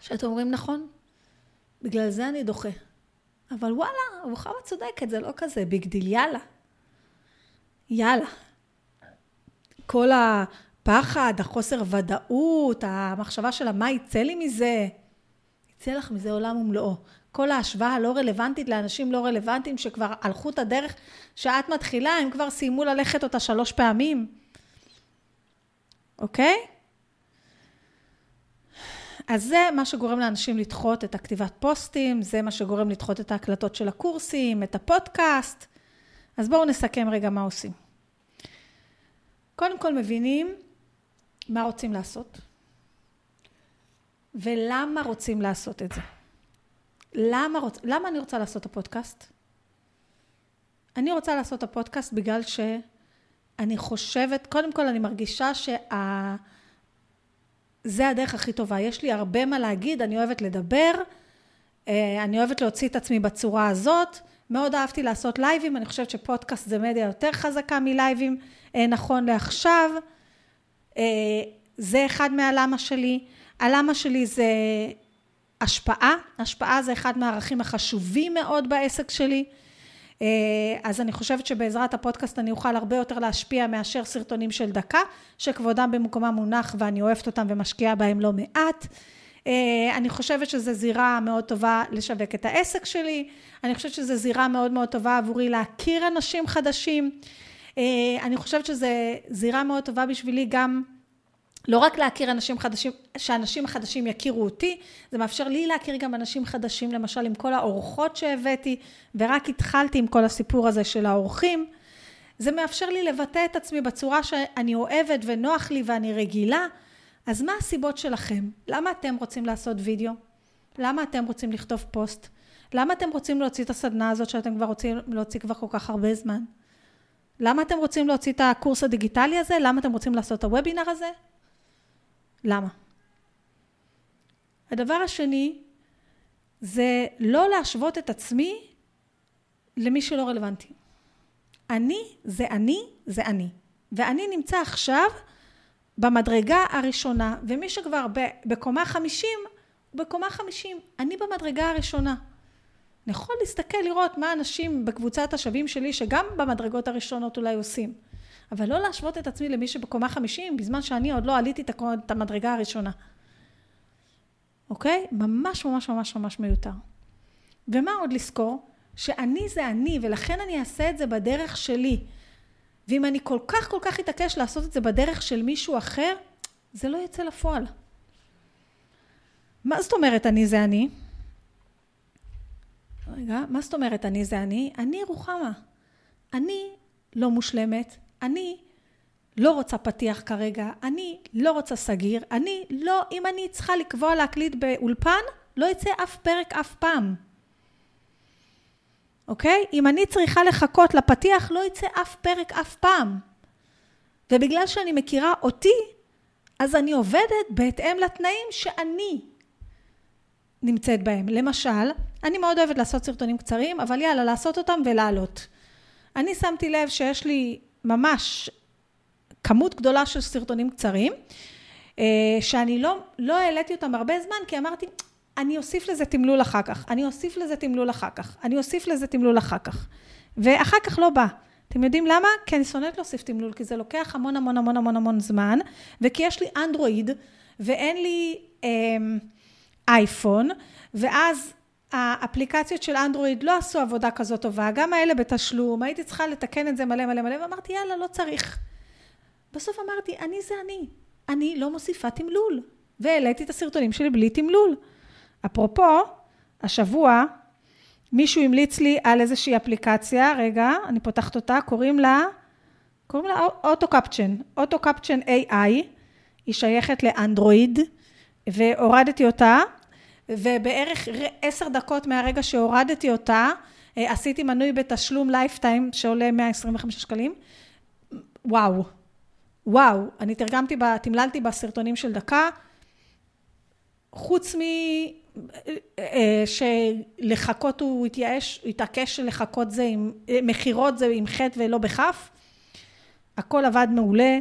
Speaker 1: שאתם אומרים נכון, בגלל זה אני דוחה. אבל וואלה, רוחמה צודקת, זה לא כזה big deal, יאללה. יאללה. כל הפחד, החוסר ודאות, המחשבה של מה יצא לי מזה, יצא לך מזה עולם ומלואו. כל ההשוואה הלא רלוונטית לאנשים לא רלוונטיים שכבר הלכו את הדרך שאת מתחילה, הם כבר סיימו ללכת אותה שלוש פעמים. אוקיי? אז זה מה שגורם לאנשים לדחות את הכתיבת פוסטים, זה מה שגורם לדחות את ההקלטות של הקורסים, את הפודקאסט. אז בואו נסכם רגע מה עושים. קודם כל מבינים מה רוצים לעשות, ולמה רוצים לעשות את זה. למה, רוצ... למה אני רוצה לעשות את הפודקאסט? אני רוצה לעשות את הפודקאסט בגלל שאני חושבת, קודם כל אני מרגישה שה... זה הדרך הכי טובה. יש לי הרבה מה להגיד, אני אוהבת לדבר, אה, אני אוהבת להוציא את עצמי בצורה הזאת. מאוד אהבתי לעשות לייבים, אני חושבת שפודקאסט זה מדיה יותר חזקה מלייבים אה, נכון לעכשיו. אה, זה אחד מהלמה שלי. הלמה שלי זה השפעה. השפעה זה אחד מהערכים החשובים מאוד בעסק שלי. אה, אז אני חושבת שבעזרת הפודקאסט אני אוכל הרבה יותר להשפיע מאשר סרטונים של דקה, שכבודם במקומם מונח ואני אוהבת אותם ומשקיעה בהם לא מעט. אה, אני חושבת שזו זירה מאוד טובה לשווק את העסק שלי, אני חושבת שזו זירה מאוד מאוד טובה עבורי להכיר אנשים חדשים. אני חושבת שזו זירה מאוד טובה בשבילי גם לא רק להכיר אנשים חדשים, שאנשים חדשים יכירו אותי, זה מאפשר לי להכיר גם אנשים חדשים, למשל עם כל האורחות שהבאתי, ורק התחלתי עם כל הסיפור הזה של האורחים. זה מאפשר לי לבטא את עצמי בצורה שאני אוהבת ונוח לי ואני רגילה. אז מה הסיבות שלכם? למה אתם רוצים לעשות וידאו? למה אתם רוצים לכתוב פוסט? למה אתם רוצים להוציא את הסדנה הזאת שאתם כבר רוצים להוציא כבר כל כך הרבה זמן? למה אתם רוצים להוציא את הקורס הדיגיטלי הזה? למה אתם רוצים לעשות את הוובינר הזה? למה? הדבר השני זה לא להשוות את עצמי למי שלא רלוונטי. אני זה אני זה אני. ואני נמצא עכשיו במדרגה הראשונה, ומי שכבר בקומה חמישים, בקומה חמישים. אני במדרגה הראשונה. אני יכול להסתכל לראות מה אנשים בקבוצת השווים שלי, שגם במדרגות הראשונות אולי עושים. אבל לא להשוות את עצמי למי שבקומה חמישים, בזמן שאני עוד לא עליתי את המדרגה הראשונה. אוקיי? ממש ממש ממש ממש מיותר. ומה עוד לזכור? שאני זה אני, ולכן אני אעשה את זה בדרך שלי. ואם אני כל כך כל כך אתעקש לעשות את זה בדרך של מישהו אחר, זה לא יצא לפועל. מה זאת אומרת אני זה אני? רגע, מה זאת אומרת אני זה אני? אני רוחמה. אני לא מושלמת, אני לא רוצה פתיח כרגע, אני לא רוצה סגיר, אני לא, אם אני צריכה לקבוע להקליט באולפן, לא יצא אף פרק אף פעם. אוקיי? אם אני צריכה לחכות לפתיח, לא יצא אף פרק אף פעם. ובגלל שאני מכירה אותי, אז אני עובדת בהתאם לתנאים שאני נמצאת בהם. למשל, אני מאוד אוהבת לעשות סרטונים קצרים, אבל יאללה, לעשות אותם ולעלות. אני שמתי לב שיש לי ממש כמות גדולה של סרטונים קצרים, אה, שאני לא, לא העליתי אותם הרבה זמן, כי אמרתי, אני אוסיף לזה תמלול אחר כך, אני אוסיף לזה תמלול אחר כך, אני אוסיף לזה תמלול אחר כך. ואחר כך לא בא. אתם יודעים למה? כי אני שונאת להוסיף תמלול, כי זה לוקח המון המון המון המון המון זמן, וכי יש לי אנדרואיד, ואין לי אה, אייפון, ואז האפליקציות של אנדרואיד לא עשו עבודה כזאת טובה, גם האלה בתשלום, הייתי צריכה לתקן את זה מלא מלא מלא, ואמרתי, יאללה, לא צריך. בסוף אמרתי, אני זה אני, אני לא מוסיפה תמלול, והעליתי את הסרטונים שלי בלי תמלול. אפרופו, השבוע מישהו המליץ לי על איזושהי אפליקציה, רגע, אני פותחת אותה, קוראים לה, קוראים לה Auto Caption, Auto Caption AI, היא שייכת לאנדרואיד, והורדתי אותה, ובערך עשר דקות מהרגע שהורדתי אותה, אה, עשיתי מנוי בתשלום lifetime שעולה 125 שקלים. וואו, וואו, אני תרגמתי, תמללתי בסרטונים של דקה, חוץ מ... אה, שלחכות הוא התייאש, התעקש לחכות זה עם, מכירות זה עם חטא ולא בכף, הכל עבד מעולה,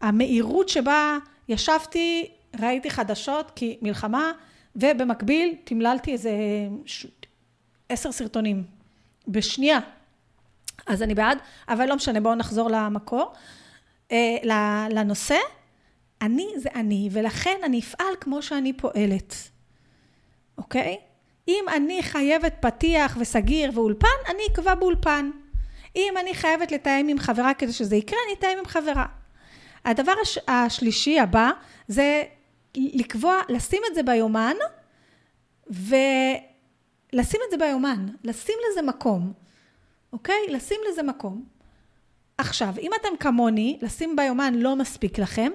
Speaker 1: המהירות שבה ישבתי, ראיתי חדשות כי מלחמה, ובמקביל תמללתי איזה עשר סרטונים בשנייה. אז אני בעד, אבל לא משנה, בואו נחזור למקור, אה, לנושא. אני זה אני, ולכן אני אפעל כמו שאני פועלת, אוקיי? אם אני חייבת פתיח וסגיר ואולפן, אני אקבע באולפן. אם אני חייבת לתאם עם חברה כדי שזה יקרה, אני אתאם עם חברה. הדבר הש... השלישי הבא זה לקבוע, לשים את זה ביומן ולשים את זה ביומן, לשים לזה מקום, אוקיי? לשים לזה מקום. עכשיו, אם אתם כמוני, לשים ביומן לא מספיק לכם,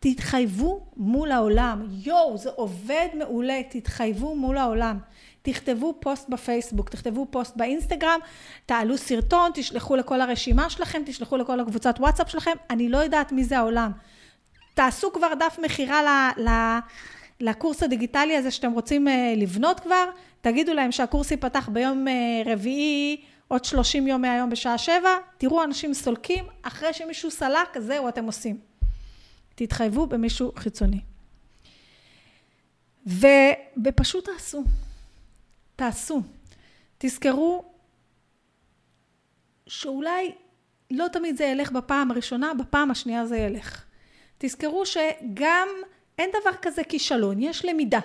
Speaker 1: תתחייבו מול העולם. יואו, זה עובד מעולה, תתחייבו מול העולם. תכתבו פוסט בפייסבוק, תכתבו פוסט באינסטגרם, תעלו סרטון, תשלחו לכל הרשימה שלכם, תשלחו לכל הקבוצת וואטסאפ שלכם, אני לא יודעת מי זה העולם. תעשו כבר דף מכירה ל... ל... לקורס הדיגיטלי הזה שאתם רוצים אה, לבנות כבר, תגידו להם שהקורס ייפתח ביום אה, רביעי, עוד 30 יום מהיום בשעה 7, תראו אנשים סולקים, אחרי שמישהו סלק, זהו, אתם עושים. תתחייבו במישהו חיצוני. ופשוט תעשו. תעשו. תזכרו שאולי לא תמיד זה ילך בפעם הראשונה, בפעם השנייה זה ילך. תזכרו שגם אין דבר כזה כישלון, יש למידה.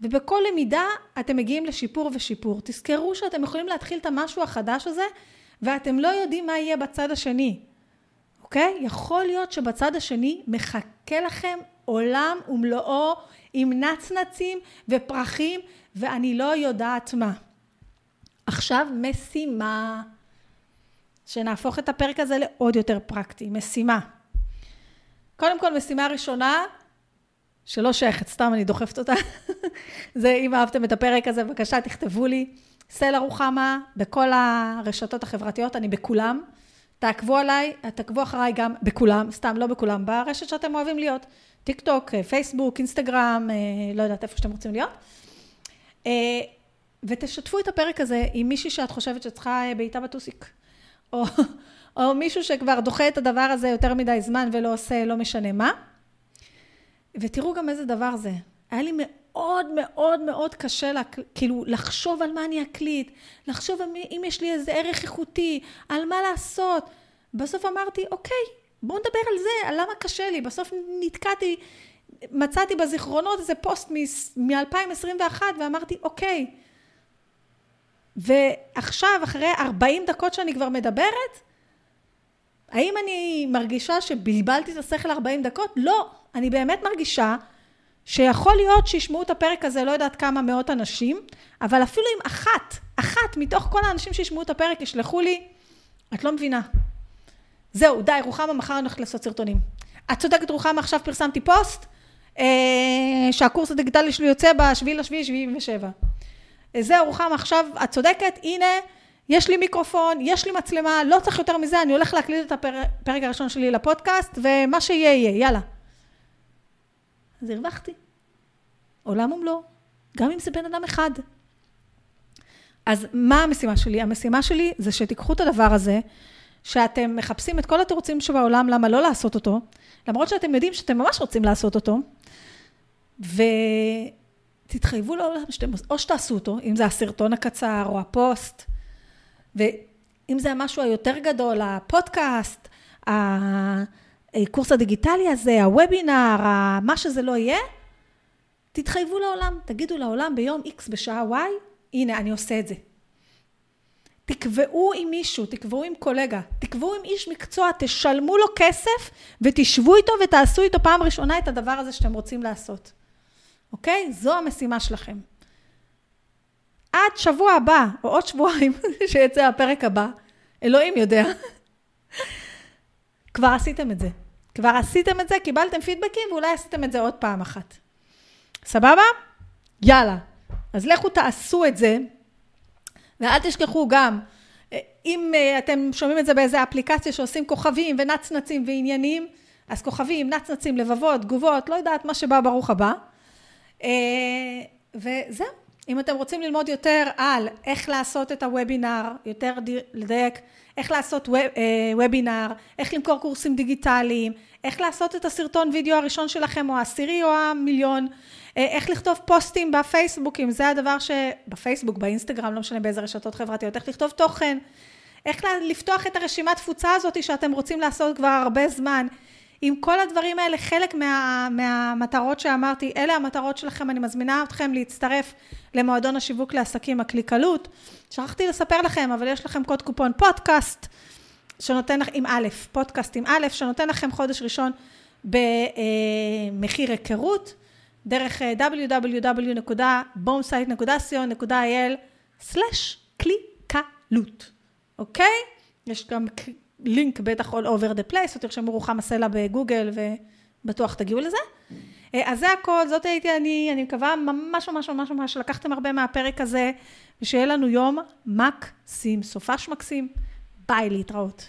Speaker 1: ובכל למידה אתם מגיעים לשיפור ושיפור. תזכרו שאתם יכולים להתחיל את המשהו החדש הזה ואתם לא יודעים מה יהיה בצד השני, אוקיי? יכול להיות שבצד השני מחכה לכם עולם ומלואו עם נצנצים ופרחים ואני לא יודעת מה. עכשיו משימה. שנהפוך את הפרק הזה לעוד יותר פרקטי. משימה. קודם כל, משימה ראשונה, שלא שייכת, סתם אני דוחפת אותה. [laughs] זה, אם אהבתם את הפרק הזה, בבקשה תכתבו לי. סלע רוחמה, בכל הרשתות החברתיות, אני בכולם. תעקבו עליי, תעקבו אחריי גם בכולם, סתם לא בכולם, ברשת שאתם אוהבים להיות. טיק טוק, פייסבוק, אינסטגרם, אה, לא יודעת איפה שאתם רוצים להיות. אה, ותשתפו את הפרק הזה עם מישהי שאת חושבת שצריכה אה, בעיטה בטוסיק. או, או מישהו שכבר דוחה את הדבר הזה יותר מדי זמן ולא עושה לא משנה מה. ותראו גם איזה דבר זה. היה לי מאוד מאוד מאוד קשה, לה, כאילו, לחשוב על מה אני אקליט, לחשוב מי, אם יש לי איזה ערך איכותי, על מה לעשות. בסוף אמרתי, אוקיי, בואו נדבר על זה, על למה קשה לי. בסוף נתקעתי, מצאתי בזיכרונות איזה פוסט מ-2021 ואמרתי, אוקיי. ועכשיו, אחרי 40 דקות שאני כבר מדברת, האם אני מרגישה שבלבלתי את השכל 40 דקות? לא. אני באמת מרגישה שיכול להיות שישמעו את הפרק הזה לא יודעת כמה מאות אנשים, אבל אפילו אם אחת, אחת מתוך כל האנשים שישמעו את הפרק ישלחו לי, את לא מבינה. זהו, די, רוחמה, מחר אני הולכת לעשות סרטונים. את צודקת, רוחמה, עכשיו פרסמתי פוסט, אה, שהקורס הדיגיטלי שלי יוצא בשביעי לשביעי, שבעים ושבע. זהו, רוחמה, עכשיו את צודקת, הנה, יש לי מיקרופון, יש לי מצלמה, לא צריך יותר מזה, אני הולך להקליט את הפרק הראשון שלי לפודקאסט, ומה שיהיה יהיה, יאללה. אז הרווחתי. עולם ומלואו, גם אם זה בן אדם אחד. אז מה המשימה שלי? המשימה שלי זה שתיקחו את הדבר הזה, שאתם מחפשים את כל התירוצים שבעולם למה לא לעשות אותו, למרות שאתם יודעים שאתם ממש רוצים לעשות אותו, ותתחייבו לעולם שאתם, או שתעשו אותו, אם זה הסרטון הקצר או הפוסט, ואם זה המשהו היותר גדול, הפודקאסט, הקורס הדיגיטלי הזה, הוובינר, מה שזה לא יהיה, תתחייבו לעולם, תגידו לעולם ביום X בשעה Y, הנה, אני עושה את זה. תקבעו עם מישהו, תקבעו עם קולגה, תקבעו עם איש מקצוע, תשלמו לו כסף ותשבו איתו ותעשו איתו פעם ראשונה את הדבר הזה שאתם רוצים לעשות. אוקיי? זו המשימה שלכם. עד שבוע הבא, או עוד שבועיים, [laughs] שיצא הפרק הבא, אלוהים יודע, כבר עשיתם את זה. כבר עשיתם את זה, קיבלתם פידבקים, ואולי עשיתם את זה עוד פעם אחת. סבבה? יאללה. אז לכו תעשו את זה, ואל תשכחו גם, אם אה, אתם שומעים את זה באיזה אפליקציה שעושים כוכבים ונצנצים ועניינים, אז כוכבים, נצנצים, לבבות, תגובות, לא יודעת, מה שבא ברוך הבא. אה, וזהו. אם אתם רוצים ללמוד יותר על איך לעשות את הוובינר, יותר לדייק, איך לעשות וובינר, איך למכור קורסים דיגיטליים, איך לעשות את הסרטון וידאו הראשון שלכם, או העשירי או המיליון, אה, איך לכתוב פוסטים בפייסבוק, אם זה הדבר ש... בפייסבוק, באינסטגרם, לא משנה באיזה רשתות חברתיות, איך לכתוב תוכן, איך לפתוח את הרשימת תפוצה הזאת שאתם רוצים לעשות כבר הרבה זמן. עם כל הדברים האלה, חלק מה, מהמטרות שאמרתי, אלה המטרות שלכם, אני מזמינה אתכם להצטרף למועדון השיווק לעסקים הקליקלות. שכחתי לספר לכם, אבל יש לכם קוד קופון פודקאסט, שנותן לכם, עם א', פודקאסט עם א', שנותן לכם חודש ראשון במחיר היכרות, דרך www.bombsite.co.il/קליקלות, אוקיי? יש גם לינק בטח all over the place, או תרשמו רוחמה סלע בגוגל ובטוח תגיעו לזה. אה, אז זה הכל, זאת הייתי אני, אני מקווה ממש ממש ממש ממש שלקחתם הרבה מהפרק הזה, ושיהיה לנו יום מקסים, סופש מקסים, ביי להתראות.